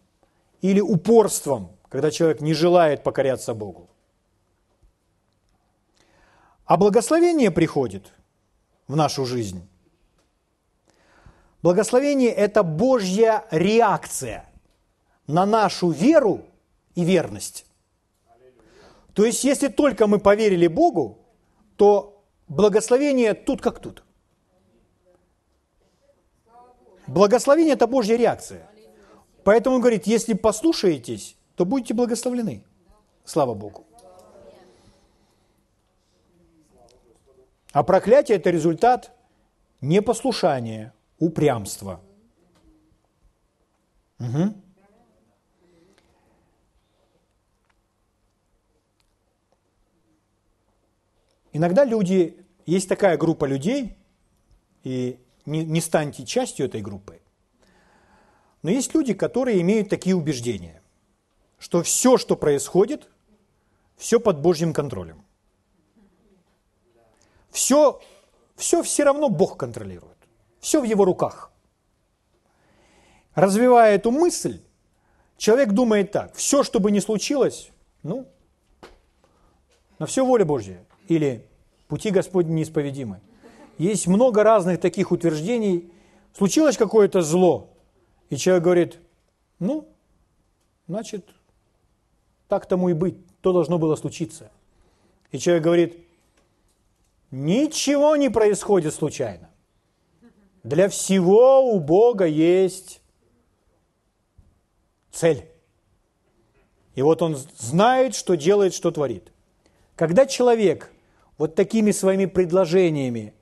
или упорством, когда человек не желает покоряться Богу. А благословение приходит в нашу жизнь. Благословение – это Божья реакция на нашу веру и верность. То есть, если только мы поверили Богу, то благословение тут как тут. Благословение – это Божья реакция. Поэтому он говорит, если послушаетесь, то будете благословлены. Слава Богу. А проклятие – это результат непослушания, упрямства. Угу. Иногда люди, есть такая группа людей, и не, не станьте частью этой группы, но есть люди, которые имеют такие убеждения, что все, что происходит, все под Божьим контролем. Все, все все равно Бог контролирует. Все в его руках. Развивая эту мысль, человек думает так, все, что бы ни случилось, ну, на все воля Божья. Или пути Господни неисповедимы. Есть много разных таких утверждений. Случилось какое-то зло, и человек говорит, ну, значит, так тому и быть, то должно было случиться. И человек говорит, Ничего не происходит случайно. Для всего у Бога есть цель. И вот он знает, что делает, что творит. Когда человек вот такими своими предложениями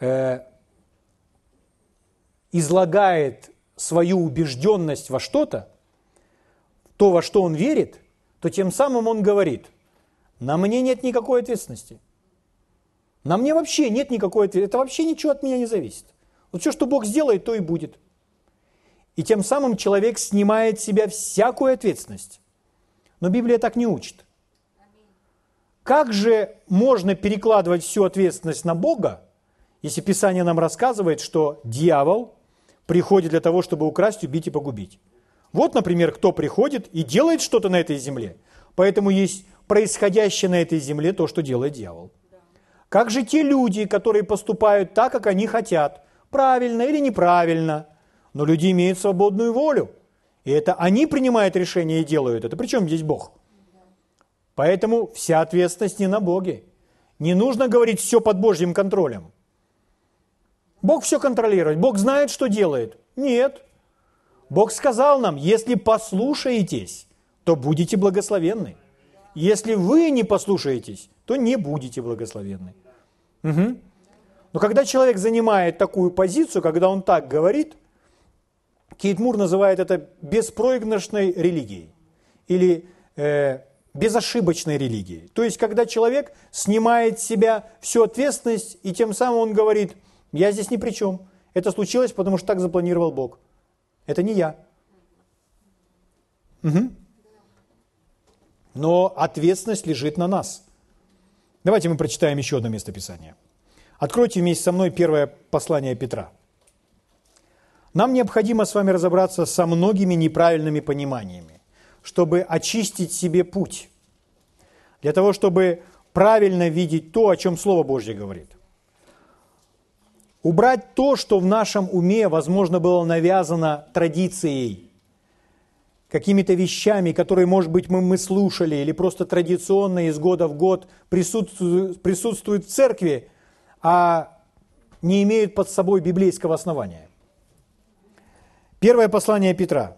э, излагает свою убежденность во что-то, то, во что он верит, то тем самым он говорит, на мне нет никакой ответственности. На мне вообще нет никакой ответственности. Это вообще ничего от меня не зависит. Вот все, что Бог сделает, то и будет. И тем самым человек снимает с себя всякую ответственность. Но Библия так не учит. Как же можно перекладывать всю ответственность на Бога, если Писание нам рассказывает, что дьявол приходит для того, чтобы украсть, убить и погубить? Вот, например, кто приходит и делает что-то на этой земле. Поэтому есть происходящее на этой земле то, что делает дьявол. Как же те люди, которые поступают так, как они хотят, правильно или неправильно? Но люди имеют свободную волю. И это они принимают решения и делают это. Причем здесь Бог? Поэтому вся ответственность не на Боге. Не нужно говорить все под Божьим контролем. Бог все контролирует. Бог знает, что делает. Нет. Бог сказал нам, если послушаетесь, то будете благословенны. Если вы не послушаетесь, то не будете благословенны. Угу. Но когда человек занимает такую позицию, когда он так говорит, Кейт Мур называет это беспроигрышной религией или э, безошибочной религией. То есть, когда человек снимает с себя всю ответственность, и тем самым он говорит, я здесь ни при чем. Это случилось, потому что так запланировал Бог. Это не я. Угу. Но ответственность лежит на нас. Давайте мы прочитаем еще одно место Писания. Откройте вместе со мной первое послание Петра. Нам необходимо с вами разобраться со многими неправильными пониманиями, чтобы очистить себе путь, для того, чтобы правильно видеть то, о чем Слово Божье говорит. Убрать то, что в нашем уме, возможно, было навязано традицией какими-то вещами, которые, может быть, мы, мы слушали или просто традиционно из года в год присутствуют, присутствуют в церкви, а не имеют под собой библейского основания. Первое послание Петра.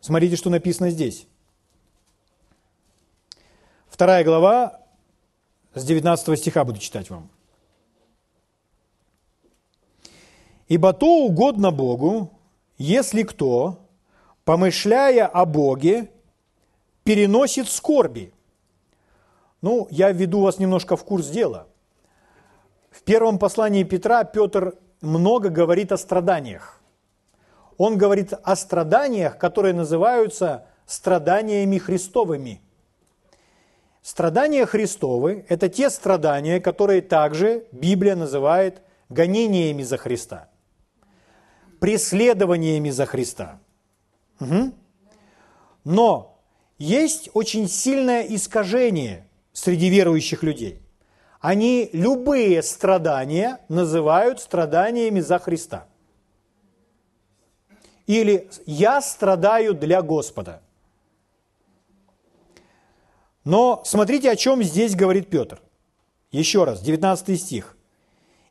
Смотрите, что написано здесь. Вторая глава, с 19 стиха буду читать вам. «Ибо то угодно Богу, если кто, помышляя о Боге, переносит скорби». Ну, я введу вас немножко в курс дела. В первом послании Петра Петр много говорит о страданиях. Он говорит о страданиях, которые называются страданиями Христовыми – Страдания Христовы – это те страдания, которые также Библия называет гонениями за Христа, преследованиями за Христа. Угу. Но есть очень сильное искажение среди верующих людей. Они любые страдания называют страданиями за Христа. Или «я страдаю для Господа». Но смотрите, о чем здесь говорит Петр. Еще раз, 19 стих.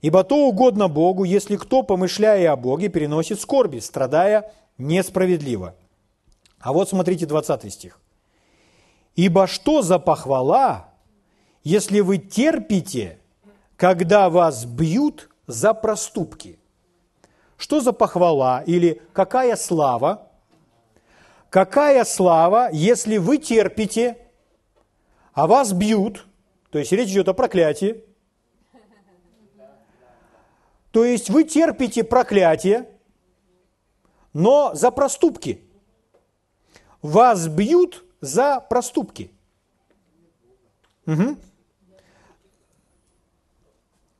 «Ибо то угодно Богу, если кто, помышляя о Боге, переносит скорби, страдая несправедливо». А вот смотрите 20 стих. «Ибо что за похвала, если вы терпите, когда вас бьют за проступки?» Что за похвала или какая слава? Какая слава, если вы терпите, а вас бьют, то есть речь идет о проклятии, то есть вы терпите проклятие, но за проступки. Вас бьют за проступки. Угу.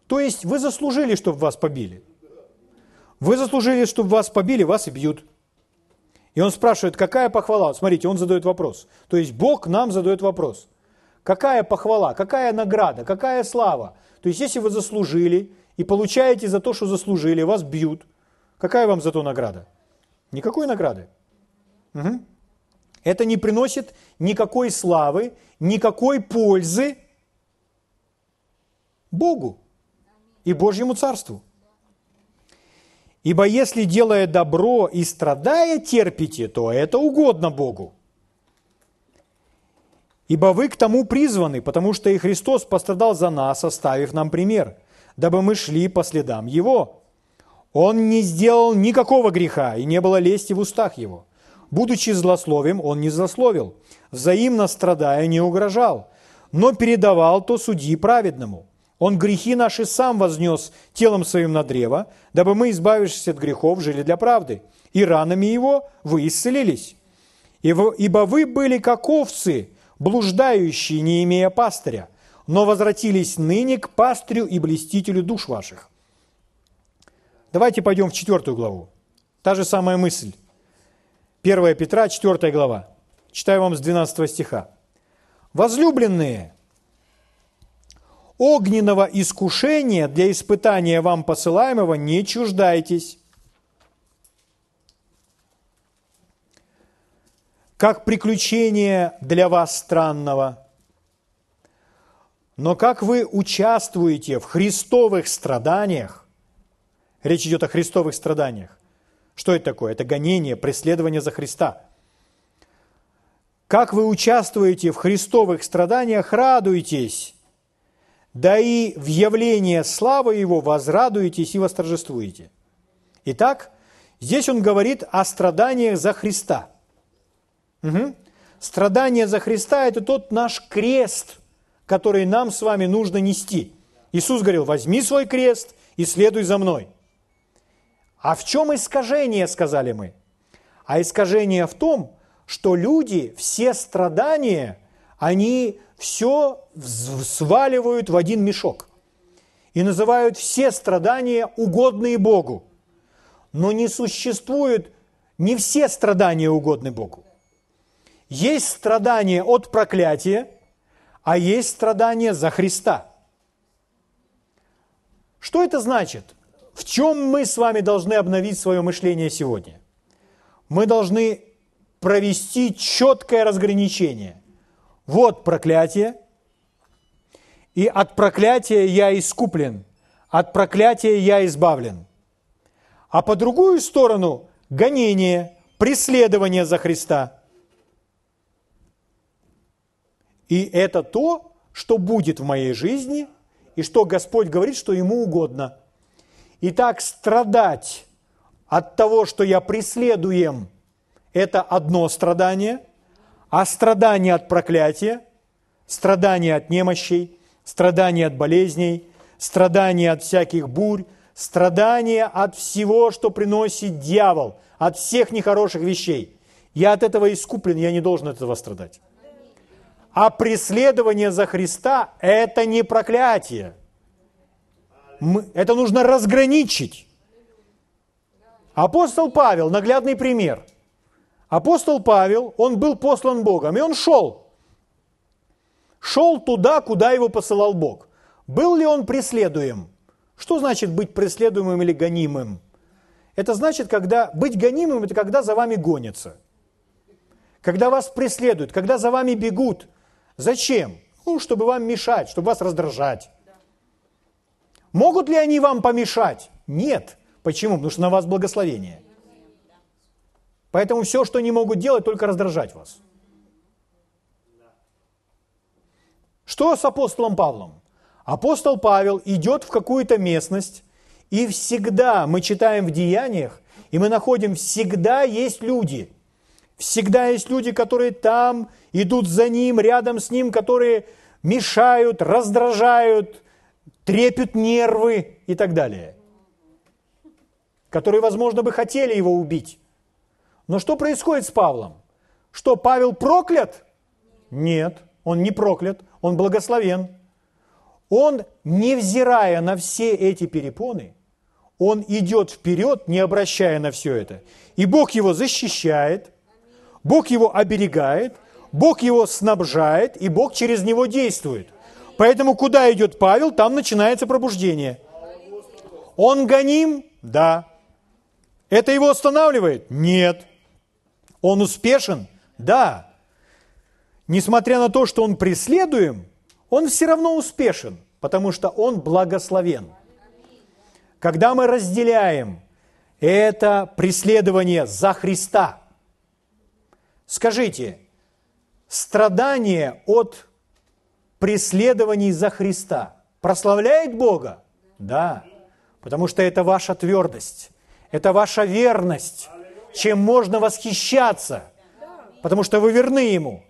То есть вы заслужили, чтобы вас побили. Вы заслужили, чтобы вас побили, вас и бьют. И он спрашивает, какая похвала? Смотрите, он задает вопрос. То есть Бог нам задает вопрос. Какая похвала, какая награда, какая слава? То есть, если вы заслужили и получаете за то, что заслужили, вас бьют, какая вам за то награда? Никакой награды. Угу. Это не приносит никакой славы, никакой пользы Богу и Божьему Царству. Ибо если, делая добро и страдая, терпите, то это угодно Богу. Ибо вы к тому призваны, потому что и Христос пострадал за нас, оставив нам пример, дабы мы шли по следам Его. Он не сделал никакого греха, и не было лести в устах Его. Будучи злословием, Он не злословил, взаимно страдая не угрожал, но передавал то судьи праведному. Он грехи наши сам вознес телом своим на древо, дабы мы, избавившись от грехов, жили для правды. И ранами Его вы исцелились. Ибо вы были как овцы, блуждающие, не имея пастыря, но возвратились ныне к пастырю и блестителю душ ваших. Давайте пойдем в четвертую главу. Та же самая мысль. 1 Петра, 4 глава. Читаю вам с 12 стиха. «Возлюбленные, огненного искушения для испытания вам посылаемого не чуждайтесь, как приключение для вас странного. Но как вы участвуете в христовых страданиях, речь идет о христовых страданиях, что это такое? Это гонение, преследование за Христа. Как вы участвуете в христовых страданиях, радуйтесь, да и в явлении славы Его возрадуетесь и восторжествуете. Итак, здесь он говорит о страданиях за Христа – Угу. Страдание за Христа – это тот наш крест, который нам с вами нужно нести. Иисус говорил, возьми свой крест и следуй за мной. А в чем искажение, сказали мы? А искажение в том, что люди все страдания, они все сваливают в один мешок и называют все страдания угодные Богу. Но не существует, не все страдания угодны Богу. Есть страдание от проклятия, а есть страдание за Христа. Что это значит? В чем мы с вами должны обновить свое мышление сегодня? Мы должны провести четкое разграничение. Вот проклятие, и от проклятия я искуплен, от проклятия я избавлен. А по другую сторону гонение, преследование за Христа. И это то, что будет в моей жизни, и что Господь говорит, что Ему угодно. Итак, страдать от того, что я преследуем, это одно страдание, а страдание от проклятия, страдание от немощей, страдание от болезней, страдание от всяких бурь, страдание от всего, что приносит дьявол, от всех нехороших вещей. Я от этого искуплен, я не должен от этого страдать. А преследование за Христа – это не проклятие. Это нужно разграничить. Апостол Павел, наглядный пример. Апостол Павел, он был послан Богом, и он шел. Шел туда, куда его посылал Бог. Был ли он преследуем? Что значит быть преследуемым или гонимым? Это значит, когда быть гонимым, это когда за вами гонятся. Когда вас преследуют, когда за вами бегут. Зачем? Ну, чтобы вам мешать, чтобы вас раздражать. Могут ли они вам помешать? Нет. Почему? Потому что на вас благословение. Поэтому все, что они могут делать, только раздражать вас. Что с апостолом Павлом? Апостол Павел идет в какую-то местность, и всегда мы читаем в деяниях, и мы находим, всегда есть люди. Всегда есть люди, которые там идут за ним, рядом с ним, которые мешают, раздражают, трепют нервы и так далее. Которые, возможно, бы хотели его убить. Но что происходит с Павлом? Что Павел проклят? Нет, он не проклят, он благословен. Он, невзирая на все эти перепоны, он идет вперед, не обращая на все это. И Бог его защищает, Бог его оберегает, Бог его снабжает, и Бог через него действует. Поэтому куда идет Павел, там начинается пробуждение. Он гоним? Да. Это его останавливает? Нет. Он успешен? Да. Несмотря на то, что он преследуем, он все равно успешен, потому что он благословен. Когда мы разделяем это преследование за Христа, скажите, страдание от преследований за Христа прославляет Бога? Да, потому что это ваша твердость, это ваша верность, чем можно восхищаться, потому что вы верны Ему.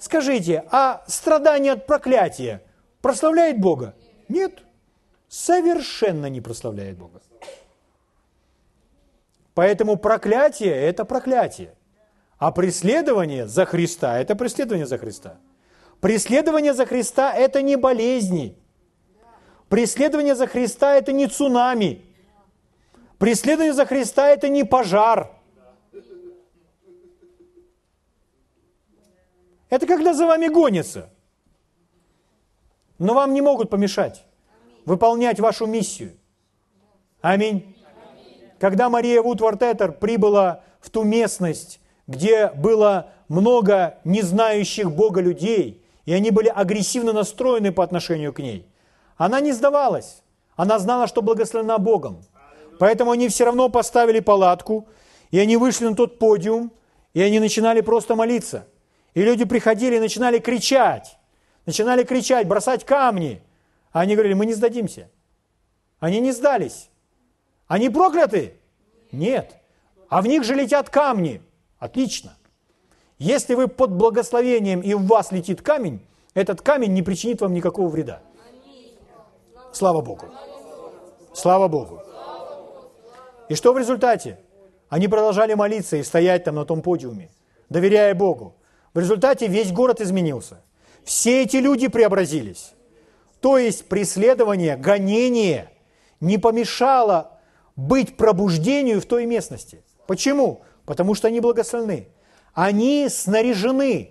Скажите, а страдание от проклятия прославляет Бога? Нет, совершенно не прославляет Бога. Поэтому проклятие – это проклятие. А преследование за Христа – это преследование за Христа. Преследование за Христа – это не болезни. Преследование за Христа – это не цунами. Преследование за Христа – это не пожар. Это когда за вами гонятся. Но вам не могут помешать выполнять вашу миссию. Аминь. Когда Мария Вудвартетер прибыла в ту местность, где было много незнающих Бога людей, и они были агрессивно настроены по отношению к ней, она не сдавалась. Она знала, что благословена Богом. Поэтому они все равно поставили палатку, и они вышли на тот подиум, и они начинали просто молиться – и люди приходили и начинали кричать, начинали кричать, бросать камни. А они говорили, мы не сдадимся. Они не сдались. Они прокляты? Нет. А в них же летят камни. Отлично. Если вы под благословением и в вас летит камень, этот камень не причинит вам никакого вреда. Слава Богу. Слава Богу. И что в результате? Они продолжали молиться и стоять там на том подиуме, доверяя Богу. В результате весь город изменился. Все эти люди преобразились. То есть преследование, гонение не помешало быть пробуждению в той местности. Почему? Потому что они благословены. Они снаряжены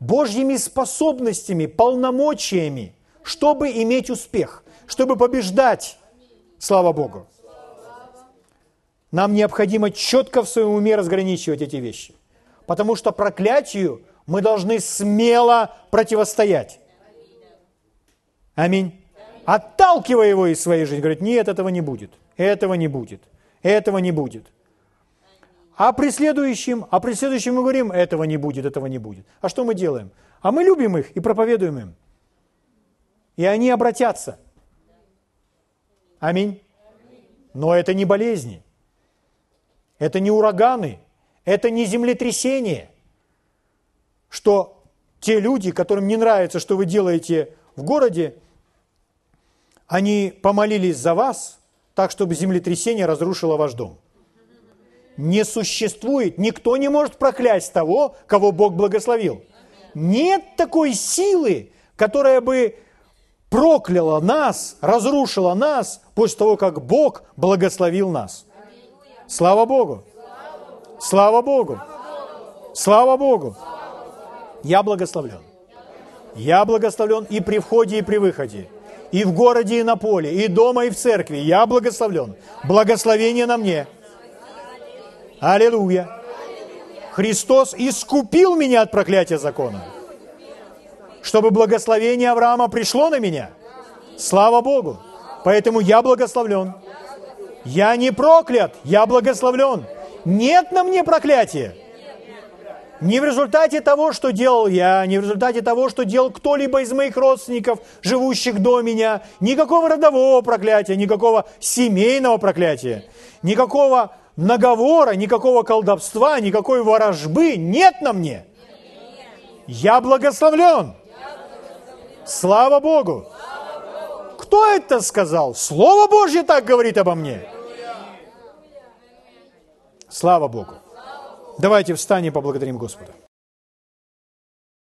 Божьими способностями, полномочиями, чтобы иметь успех, чтобы побеждать. Слава Богу. Нам необходимо четко в своем уме разграничивать эти вещи. Потому что проклятию мы должны смело противостоять. Аминь. Отталкивая его из своей жизни, говорит, нет, этого не будет, этого не будет, этого не будет. А при следующем, а при следующем мы говорим, этого не будет, этого не будет. А что мы делаем? А мы любим их и проповедуем им. И они обратятся. Аминь. Но это не болезни, это не ураганы, это не землетрясение, что те люди, которым не нравится, что вы делаете в городе, они помолились за вас, так, чтобы землетрясение разрушило ваш дом. Не существует, никто не может проклясть того, кого Бог благословил. Нет такой силы, которая бы прокляла нас, разрушила нас после того, как Бог благословил нас. Слава Богу! Слава Богу! Слава Богу! Я благословлен. Я благословлен и при входе, и при выходе. И в городе, и на поле, и дома, и в церкви. Я благословлен. Благословение на мне. Аллилуйя. Христос искупил меня от проклятия закона чтобы благословение Авраама пришло на меня. Слава Богу! Поэтому я благословлен. Я не проклят, я благословлен. Нет на мне проклятия. Не в результате того, что делал я, не в результате того, что делал кто-либо из моих родственников, живущих до меня. Никакого родового проклятия, никакого семейного проклятия, никакого наговора, никакого колдовства, никакой ворожбы нет на мне. Я благословлен. Слава Богу! Кто это сказал? Слово Божье так говорит обо мне. Слава Богу! Давайте встанем и поблагодарим Господа.